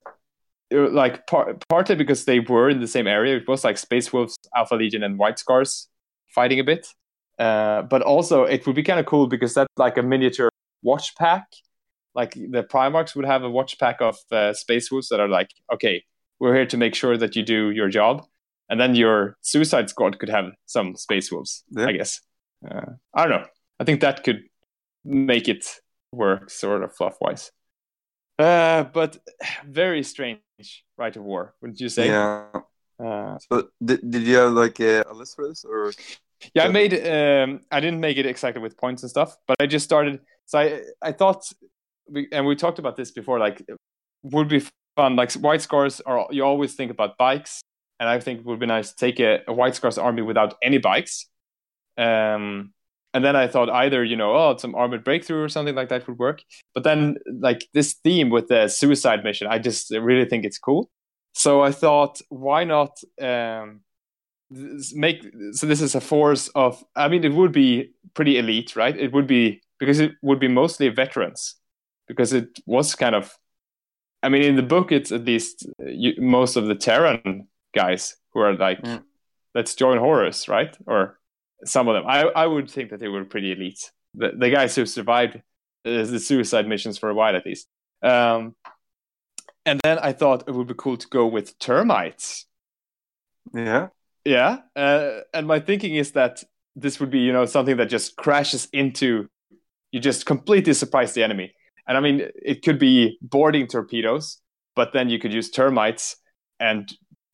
uh, like par- partly because they were in the same area it was like space wolves alpha legion and white scars fighting a bit. Uh, but also, it would be kind of cool because that's like a miniature watch pack. Like the Primarchs would have a watch pack of uh, Space Wolves that are like, okay, we're here to make sure that you do your job. And then your Suicide Squad could have some Space Wolves, Yeah. I guess. Uh, I don't know. I think that could make it work sort of fluff wise. Uh, but *sighs* very strange rite of war, wouldn't you say? Yeah. Uh, So did, did you have like a, a list for this or? Yeah, I made. Um, I didn't make it exactly with points and stuff, but I just started. So I, I thought, we, and we talked about this before. Like, would be fun. Like white scars are. You always think about bikes, and I think it would be nice to take a, a white scars army without any bikes. Um, and then I thought either you know oh some armored breakthrough or something like that would work. But then like this theme with the suicide mission, I just really think it's cool. So I thought why not um, make so this is a force of I mean it would be pretty elite, right? It would be because it would be mostly veterans because it was kind of I mean in the book it's at least uh, you, most of the Terran guys who are like Mm. let's join Horus, right? Or some of them. I I would think that they were pretty elite. The the guys who survived uh, the suicide missions for a while at least. Um, and then I thought it would be cool to go with termites. Yeah. Yeah, uh, and my thinking is that this would be, you know, something that just crashes into. You just completely surprise the enemy, and I mean, it could be boarding torpedoes, but then you could use termites and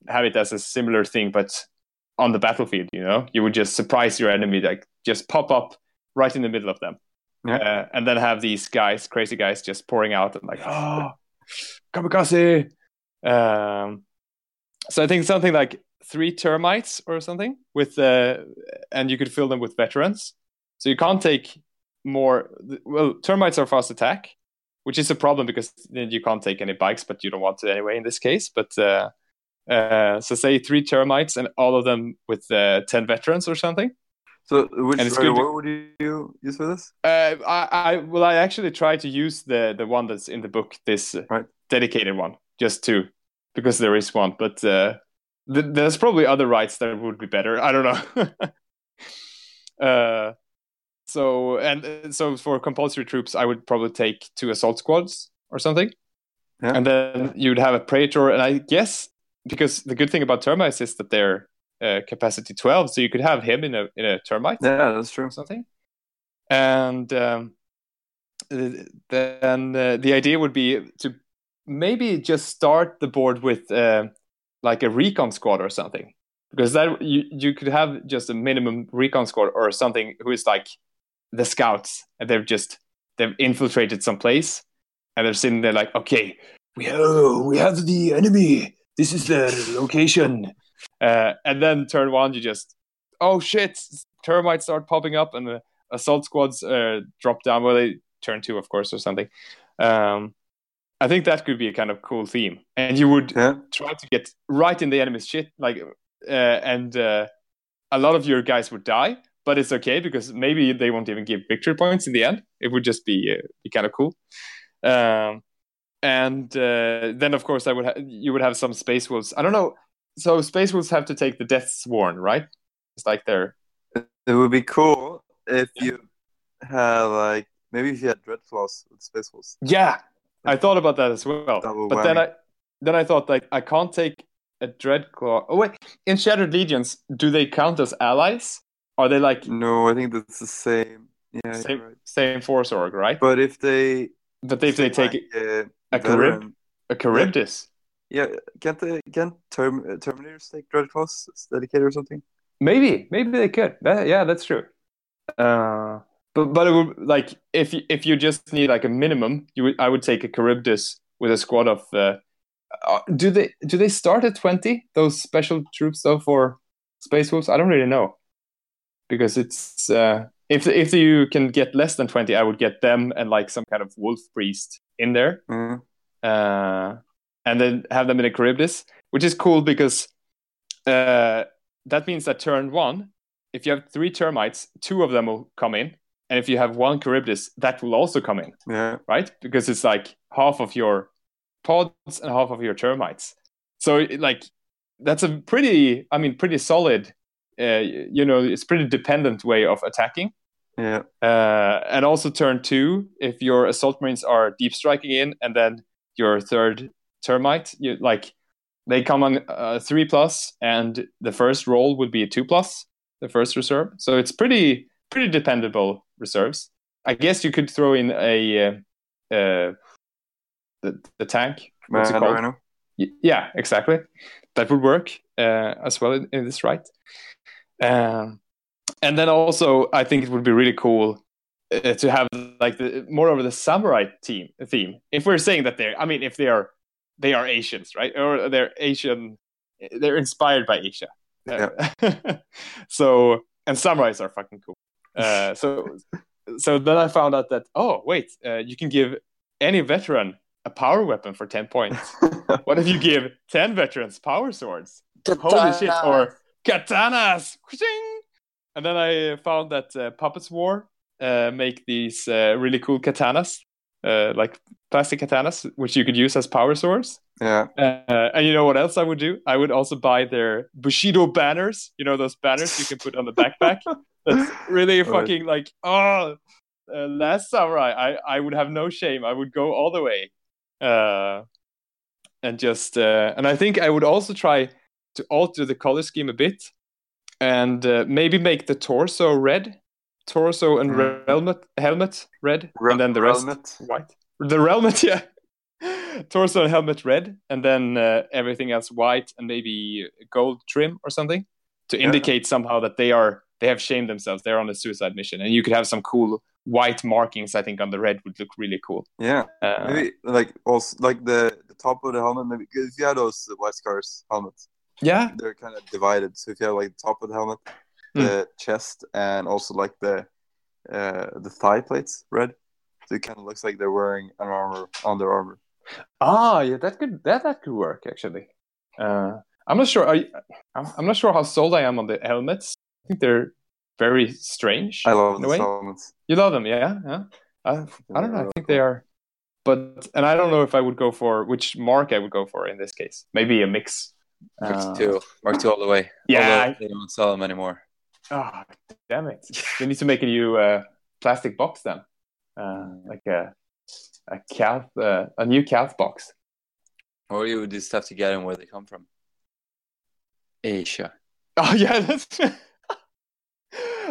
have it as a similar thing, but on the battlefield. You know, you would just surprise your enemy, like just pop up right in the middle of them, Yeah. uh, and then have these guys, crazy guys, just pouring out and like, oh, *gasps* kamikaze. Um, so I think something like three termites or something with uh, and you could fill them with veterans. So you can't take more. Well, termites are fast attack, which is a problem because then you can't take any bikes, but you don't want to anyway in this case. But uh, uh, so say three termites and all of them with uh, ten veterans or something. So which And it's Rider good to- would you use for this? Uh, I, I well, I actually tried to use the the one that's in the book, this uh, Right. dedicated one, just two, because there is one, but uh, th- there's probably other rites that would be better. I don't know. *laughs* so and so for compulsory troops, I would probably take two assault squads or something, Yeah. and then you'd have a praetor, and I guess because the good thing about termites is that they're uh, capacity twelve, so you could have him in a in a termite Yeah, that's true. something. And um, then uh, the idea would be to maybe just start the board with uh, like a recon squad or something, because that you you could have just a minimum recon squad or something who is like the scouts, and they've just they've infiltrated some place, and they're sitting there like, okay, we have we have the enemy. This is the location. Uh, and then turn one, you just oh shit, termites start popping up and the assault squads uh, drop down. Well, they turn two, of course, or something. Um, I think that could be a kind of cool theme, and you would Yeah. try to get right in the enemy's shit, like, uh, and uh, a lot of your guys would die, but it's okay because maybe they won't even give victory points in the end. It would just be uh, be kind of cool. Um, and uh, then, of course, I would ha- you would have some space wolves. I don't know. So space wolves have to take the death sworn, right? It's like they're It would be cool if you had like maybe if you had Dreadclaws with Space Wolves. Yeah, I thought about that as well. Double but then I then I thought like I can't take a Dreadclaw. Oh wait, in Shattered Legions, do they count as allies? Are they like No, I think that's the same. Yeah, same right. same force org, right? But if they But if they take like, uh, a Charib- a Charybdis, yeah, can't they can't term, uh, Terminators take Dreadclaws dedicated or something? maybe maybe they could. That- yeah, that's true. Uh, but but it would like if you, if you just need like a minimum, you would I would take a Charybdis with a squad of. Uh, uh, do they do they start at twenty? Those special troops though for Space Wolves, I don't really know because it's uh, if if you can get less than twenty, I would get them and like some kind of wolf priest in there, Mm. uh, and then have them in a Charybdis, which is cool because uh, that means that turn one, if you have three termites, two of them will come in, and if you have one Charybdis, that will also come in Yeah, right? Because it's like half of your pods and half of your termites. So like that's a pretty, I mean, pretty solid. Uh, you know, it's pretty dependent way of attacking. yeah, Uh, and also turn two, if your assault marines are deep striking in, and then your third termite, you like they come on uh, three plus, and the first roll would be a two plus, the first reserve. So it's pretty pretty dependable reserves. I guess you could throw in a uh, uh, the the tank. What's it called? I know. Y- Yeah, exactly. That would work uh, as well in, in this rite. Um, and then also, I think it would be really cool uh, to have like the more of the samurai team theme. If we're saying that they're, I mean, if they are, they are Asians, right? Or they're Asian, they're inspired by Asia. Yeah. *laughs* so and samurais are fucking cool. Uh, *laughs* so, so then I found out that oh wait, uh, you can give any veteran a power weapon for ten points. *laughs* what if you give ten veterans power swords? Holy shit! Or katanas. And then I found that uh, Puppets War uh, make these uh, really cool katanas, uh, like plastic katanas, which you could use as power swords. Yeah. Uh, and you know what else I would do? I would also buy their Bushido banners. You know those banners you can put on the backpack. *laughs* That's really Right. fucking like oh, uh, Last Samurai. I I would have no shame. I would go all the way, uh, and just uh, and I think I would also try to alter the color scheme a bit, and uh, maybe make the torso red, torso and Mm. helmet helmet red, Re- and then the rest helmet. white. The helmet, *laughs* yeah. Torso and helmet red, and then uh, everything else white, and maybe gold trim or something to Yeah. indicate somehow that they are they have shamed themselves. They're on a suicide mission, and you could have some cool white markings. I think on the red would look really cool. Yeah. Uh, Maybe like also like the, the top of the helmet. Maybe 'cause if you have those White Scars helmets, yeah, they're kind of divided. So if you have like the top of the helmet, Hmm. the chest, and also like the uh, the thigh plates red, so it kind of looks like they're wearing an armor on their armor. ah, yeah, that could that that could work actually. Uh, I'm not sure. I'm, I'm not sure how sold I am on the helmets. I think they're very strange. I love in a these way. helmets. You love them, yeah, yeah. I, I don't know. I think they are, but and I don't know if I would go for which mark I would go for in this case. Maybe a mix. Mark Uh, two, Mark two all the way. Yeah, Although they don't sell them anymore. Oh, damn it! We need to make a new uh, plastic box then, uh, like a a calf, uh, a new calf box. Or you would just have to get them where they come from. Asia. *laughs* Oh yeah, that's *laughs*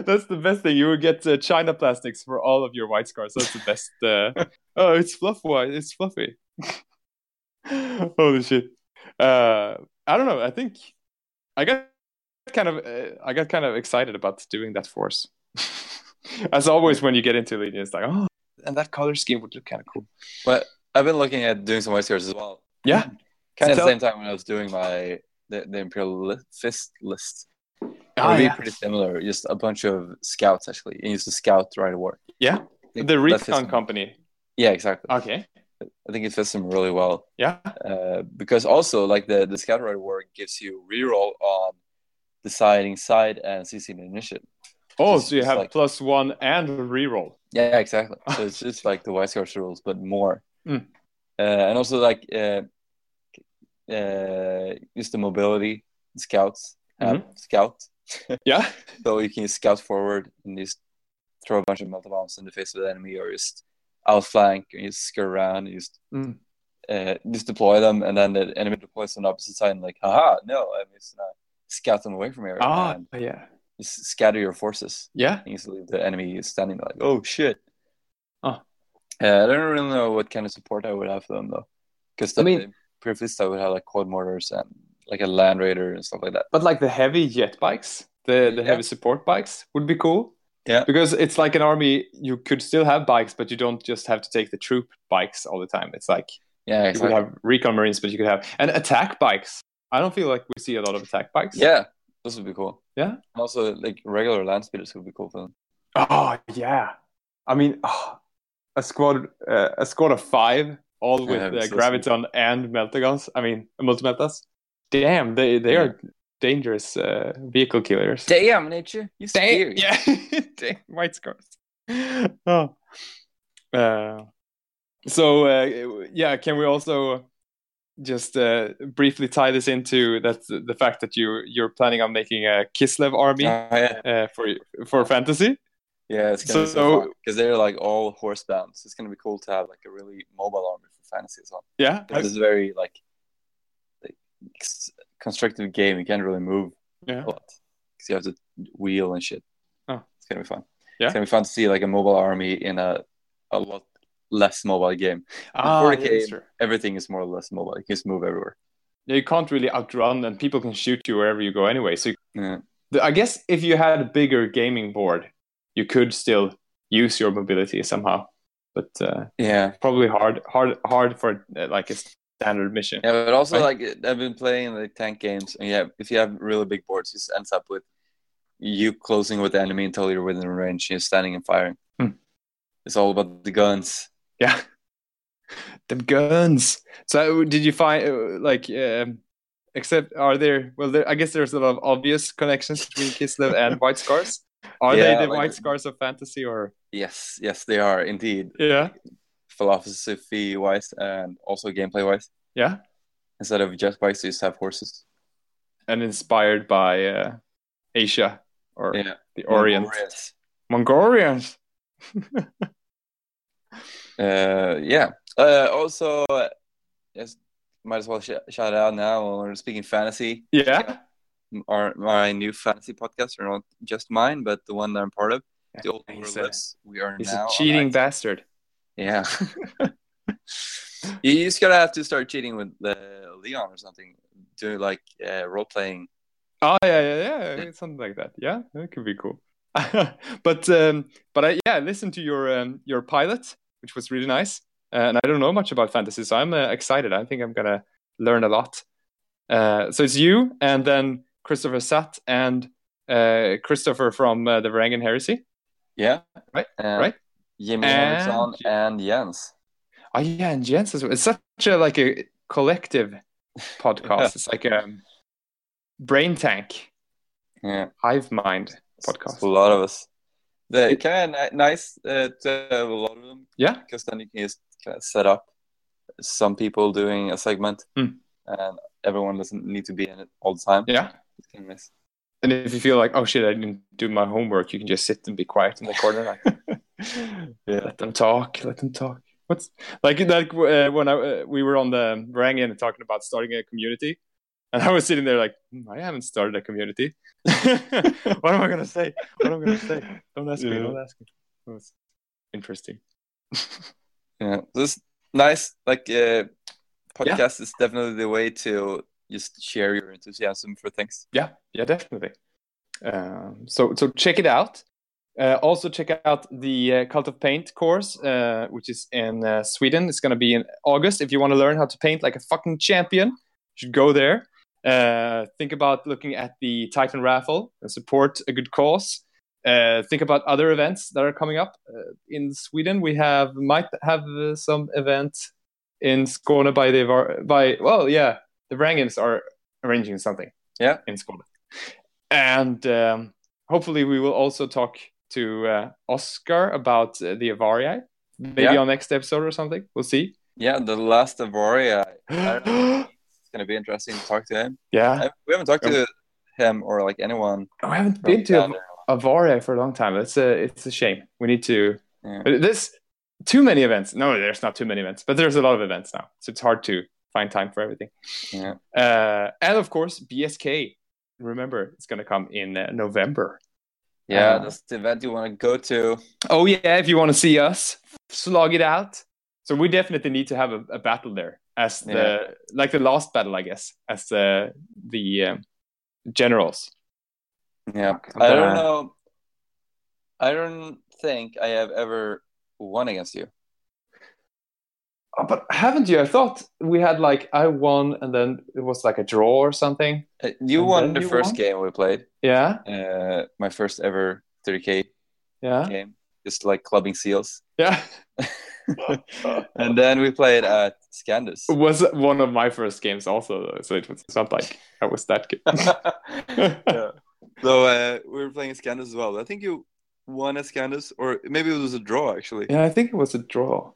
that's the best thing. You will get uh, China plastics for all of your white scars. That's the best. Uh, *laughs* oh, it's fluff white. It's fluffy. Holy shit! Uh, I don't know. I think I got kind of uh, I got kind of excited about doing that force. *laughs* As always, when you get into it, it's like, oh, and that color scheme would look kind of cool. But I've been looking at doing some White Scars as well. Yeah. Kind of at Tell- the same time when I was doing my the, the Imperial li- Fist list. It Oh, would be yeah. pretty similar. Just a bunch of scouts actually. And use the scout right away. Yeah. I think The that recon company. Yeah, exactly. Okay. I think it fits him really well. Yeah. Uh, because also like the the scout right work gives you reroll on deciding side and CC initiative. Oh, It's so you have like- plus one and reroll. Yeah, exactly. So it's just like the White Scars rules, but more. *laughs* Mm. Uh, and also like uh, uh, just the mobility scouts have scout, *laughs* Yeah. *laughs* so you can scout forward and just throw a bunch of melta bombs in the face of the enemy, or just outflank and just skirt around and just Mm. uh, just deploy them, and then the enemy deploys on the opposite side, and like, haha, no, I'm just gonna scout them away from here Ah, and yeah. just scatter your forces. Yeah. And you leave the enemy standing there like, oh shit. Oh. Uh, I don't really know what kind of support I would have for them though, because I I mean- mean, Purifista would have like quad mortars and like a land raider and stuff like that. But like the heavy jet bikes, the, the Yeah. heavy support bikes would be cool. Yeah. Because it's like an army, you could still have bikes, but you don't just have to take the troop bikes all the time. It's like Yeah, you could have recon marines, but you could have and attack bikes. I don't feel like we see a lot of attack bikes. Yeah, this would be cool. Yeah. And also like regular land speeders would be cool for them. Oh yeah. I mean, oh, a squad, uh, a squad of five, all with Yeah, uh, so graviton and meltaguns. I mean, multi meltas. Damn, they they Yeah. are dangerous uh, vehicle killers. Damn, nature, you Damn, yeah, *laughs* Damn, white scars. *laughs* Oh. Uh, so uh, yeah, can we also just uh, briefly tie this into that the fact that you you're planning on making a Kislev army yeah. uh, for for fantasy? Yeah, it's gonna be So- so because they're like all horse bound. So it's gonna be cool to have like a really mobile army for fantasy as well. Yeah, This is very like, like constructive game. You can't really move yeah. a lot because you have to wheel and shit. Oh. It's gonna be fun. Yeah. It's gonna be fun to see like a mobile army in a a lot less mobile game. Ah, 40K. yeah, that's. Everything is more or less mobile. You can just move everywhere. Yeah, you can't really outrun, and people can shoot you wherever you go anyway. So Yeah. the- I guess if you had a bigger gaming board, you could still use your mobility somehow, but uh, Yeah. probably hard, hard, hard for uh, like a standard mission. Yeah, but also Right. like I've been playing like tank games, and yeah, if you have really big boards, it ends up with you closing with the enemy until you're within range. You're standing and firing. Hmm. It's all about the guns. Yeah. *laughs* the guns. So did you find uh, like um, except are there well there, I guess there's a lot of obvious connections between Kislev and *laughs* White Scars. Are Yeah, they the like- White Scars of fantasy or Yes, yes, they are indeed. yeah. Philosophy wise and also gameplay wise. Yeah. Instead of just bikes, you just have horses. And inspired by uh, Asia or Yeah. the Orient. Mongolians. Mongolians. *laughs* Uh, yeah. Uh, also, uh, yes, might as well sh- shout out now we're speaking fantasy. Yeah. Our my new fantasy podcast, or not just mine, but the one that I'm part of. The old He's a-. We are He's now a cheating bastard. Yeah. *laughs* you just gotta have to start cheating with uh, Leon or something. Do like uh, role playing. Oh yeah, yeah, yeah, something like that. Yeah, that could be cool. *laughs* but um, but I yeah, I listened to your um, your pilot, which was really nice. Uh, and I don't know much about fantasy, so I'm uh, excited. I think I'm gonna learn a lot. Uh, so it's you, and then Christopher Satt and uh, Christopher from uh, the Varangian Heresy. Yeah. Right, right. Jimmy And- Henriksson and Jens. Oh yeah, and Jens as well. It's such a like a collective podcast. *laughs* It's like a brain tank, Yeah. hive mind It's podcast. A lot of us. The It- kind of nice uh, to have a lot of them Yeah, because then you can just kind of set up some people doing a segment, Hmm. and everyone doesn't need to be in it all the time. yeah. It's kind of nice. And if you feel like, oh shit, I didn't do my homework, you can just sit and be quiet in the corner. Like, *laughs* *laughs* Yeah. let them talk. Let them talk. What's like like uh, when I uh, we were on the Varangian and talking about starting a community, and I was sitting there like, "Hmm, I haven't started a community. *laughs* what am I gonna say? What am I gonna say? Don't ask me. Don't ask me. It was interesting. *laughs* Yeah, this nice like uh, podcast is definitely the way to just share your enthusiasm for things. Yeah, yeah, definitely. Um, so so check it out. Uh, also check out the uh, Cult of Paint course, uh, which is in uh, Sweden. It's going to be in August. If you want to learn how to paint like a fucking champion, you should go there. Uh, think about looking at the Titan raffle and support a good cause. Uh, think about other events that are coming up uh, in Sweden. We have might have uh, some event in Skåne by the Var- by well yeah the Varangians are arranging something Yeah. in Skåne. And um, hopefully, we will also talk to uh, Oscar about uh, the Avarii, maybe Yeah. on next episode or something. We'll see. Yeah, the last of Ori, I, I *gasps* don't know. It's gonna be interesting to talk to him. yeah, I, we haven't talked to him or like anyone. I haven't been to. Av- Avarii for a long time. It's a it's a shame. We need to. Yeah. There's too many events. No, there's not too many events, but there's a lot of events now, so it's hard to find time for everything. Yeah. Uh, and of course, BSK. Remember, it's going to come in uh, November. Yeah, Uh, that's the event you want to go to. Oh yeah, if you want to see us slog it out. So we definitely need to have a, a battle there as the Yeah. like the last battle, I guess, as the the um, generals. Yeah, I'm don't know. I don't think I have ever won against you. Oh, but haven't you? I thought we had like I won, and then it was like a draw or something. Uh, You And won the you first won? game we played. Yeah, Uh, my first ever 30k yeah, game, just like clubbing seals. yeah. *laughs* and then we played at Scandus. It was one of my first games also, though, so it was it's not like I was that good. *laughs* yeah. *laughs* So uh, we were playing at Scandus as well. I think you won at Scandus, or maybe it was a draw actually. Yeah, I think it was a draw.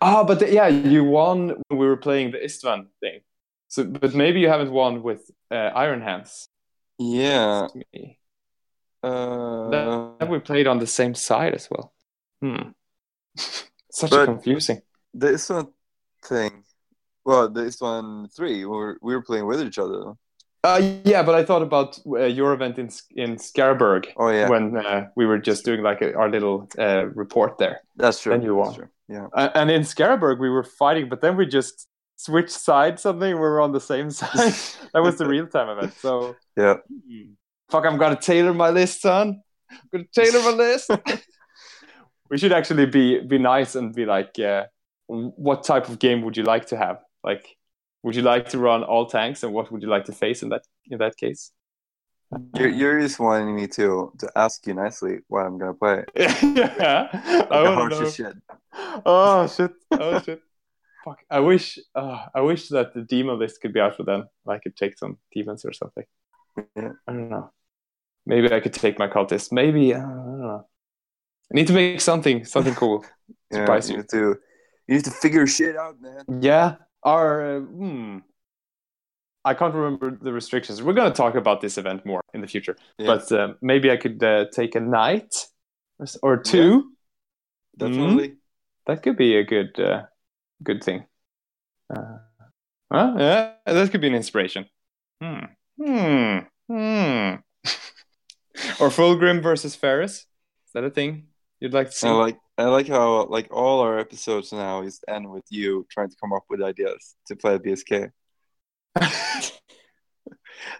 Ah, but the, yeah, you won when we were playing the Isstvan thing. So, but maybe you haven't won with uh, Iron Hands. Yeah. Uh, Then we played on the same side as well. Hmm. *laughs* Such a confusing. this one thing. Well, this one three. We were we were playing with each other. Uh, yeah, but I thought about uh, your event in in Scarberg Oh yeah, when uh, we were just doing like a, our little uh, report there. that's true. then you won. Yeah. And in Scarberg we were fighting, but then we just switched sides. Something we were on the same *laughs* side. that was the real time event. So *laughs* Yeah. Hmm. fuck, I'm gonna tailor my list, son. I'm gonna tailor my list. *laughs* we should actually be be nice and be like, yeah, what type of game would you like to have? Like, would you like to run all tanks, and what would you like to face in that in that case? You're, you're just wanting me to to ask you nicely what I'm gonna play. *laughs* yeah, Like I know. shit. Oh shit! Oh shit! Fuck! I wish. Uh, I wish that the demon list could be out for them. I could take some demons or something. Yeah. I don't know. Maybe I could take my cultist. Maybe uh, I don't know. I need to make something something cool. *laughs* Yeah, Surprise you you. need to you need to figure shit out, man. Yeah. Our uh, hmm. I can't remember the restrictions. We're gonna talk about this event more in the future. Yeah. But uh, maybe I could uh, take a knight or two. Definitely. That could be a good uh, good thing. Uh, well, yeah, that could be an inspiration. Hmm. Hmm. Hmm. *laughs* or Fulgrim versus Ferrus. Is that a thing you'd like to see? I like I like how like all our episodes now is end with you trying to come up with ideas to play BSK. *laughs*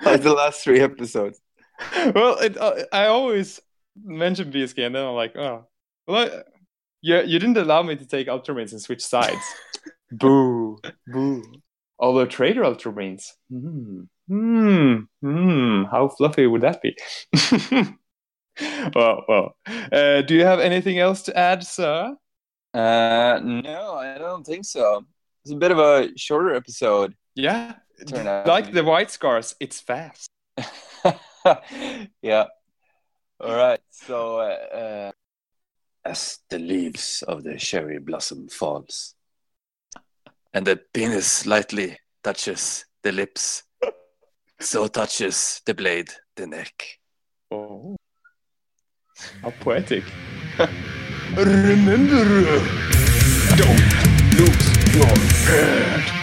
Like the last three episodes. well, it, uh, I always mention BSK, and then I'm like, oh, well, I, yeah, you didn't allow me to take Ultramarines and switch sides. *laughs* boo, boo. Although Trader Ultramarines, hmm, hmm, hmm, how fluffy would that be? *laughs* well, well. Uh, do you have anything else to add, sir? Uh no, I don't think so. It's a bit of a shorter episode. Yeah, Turn out to like be- the White Scars, it's fast. *laughs* yeah. All right. So uh, uh, as the leaves of the cherry blossom falls, and the penis lightly touches the lips, so touches the blade the neck. Oh, how poetic. *laughs* Remember, don't lose your head.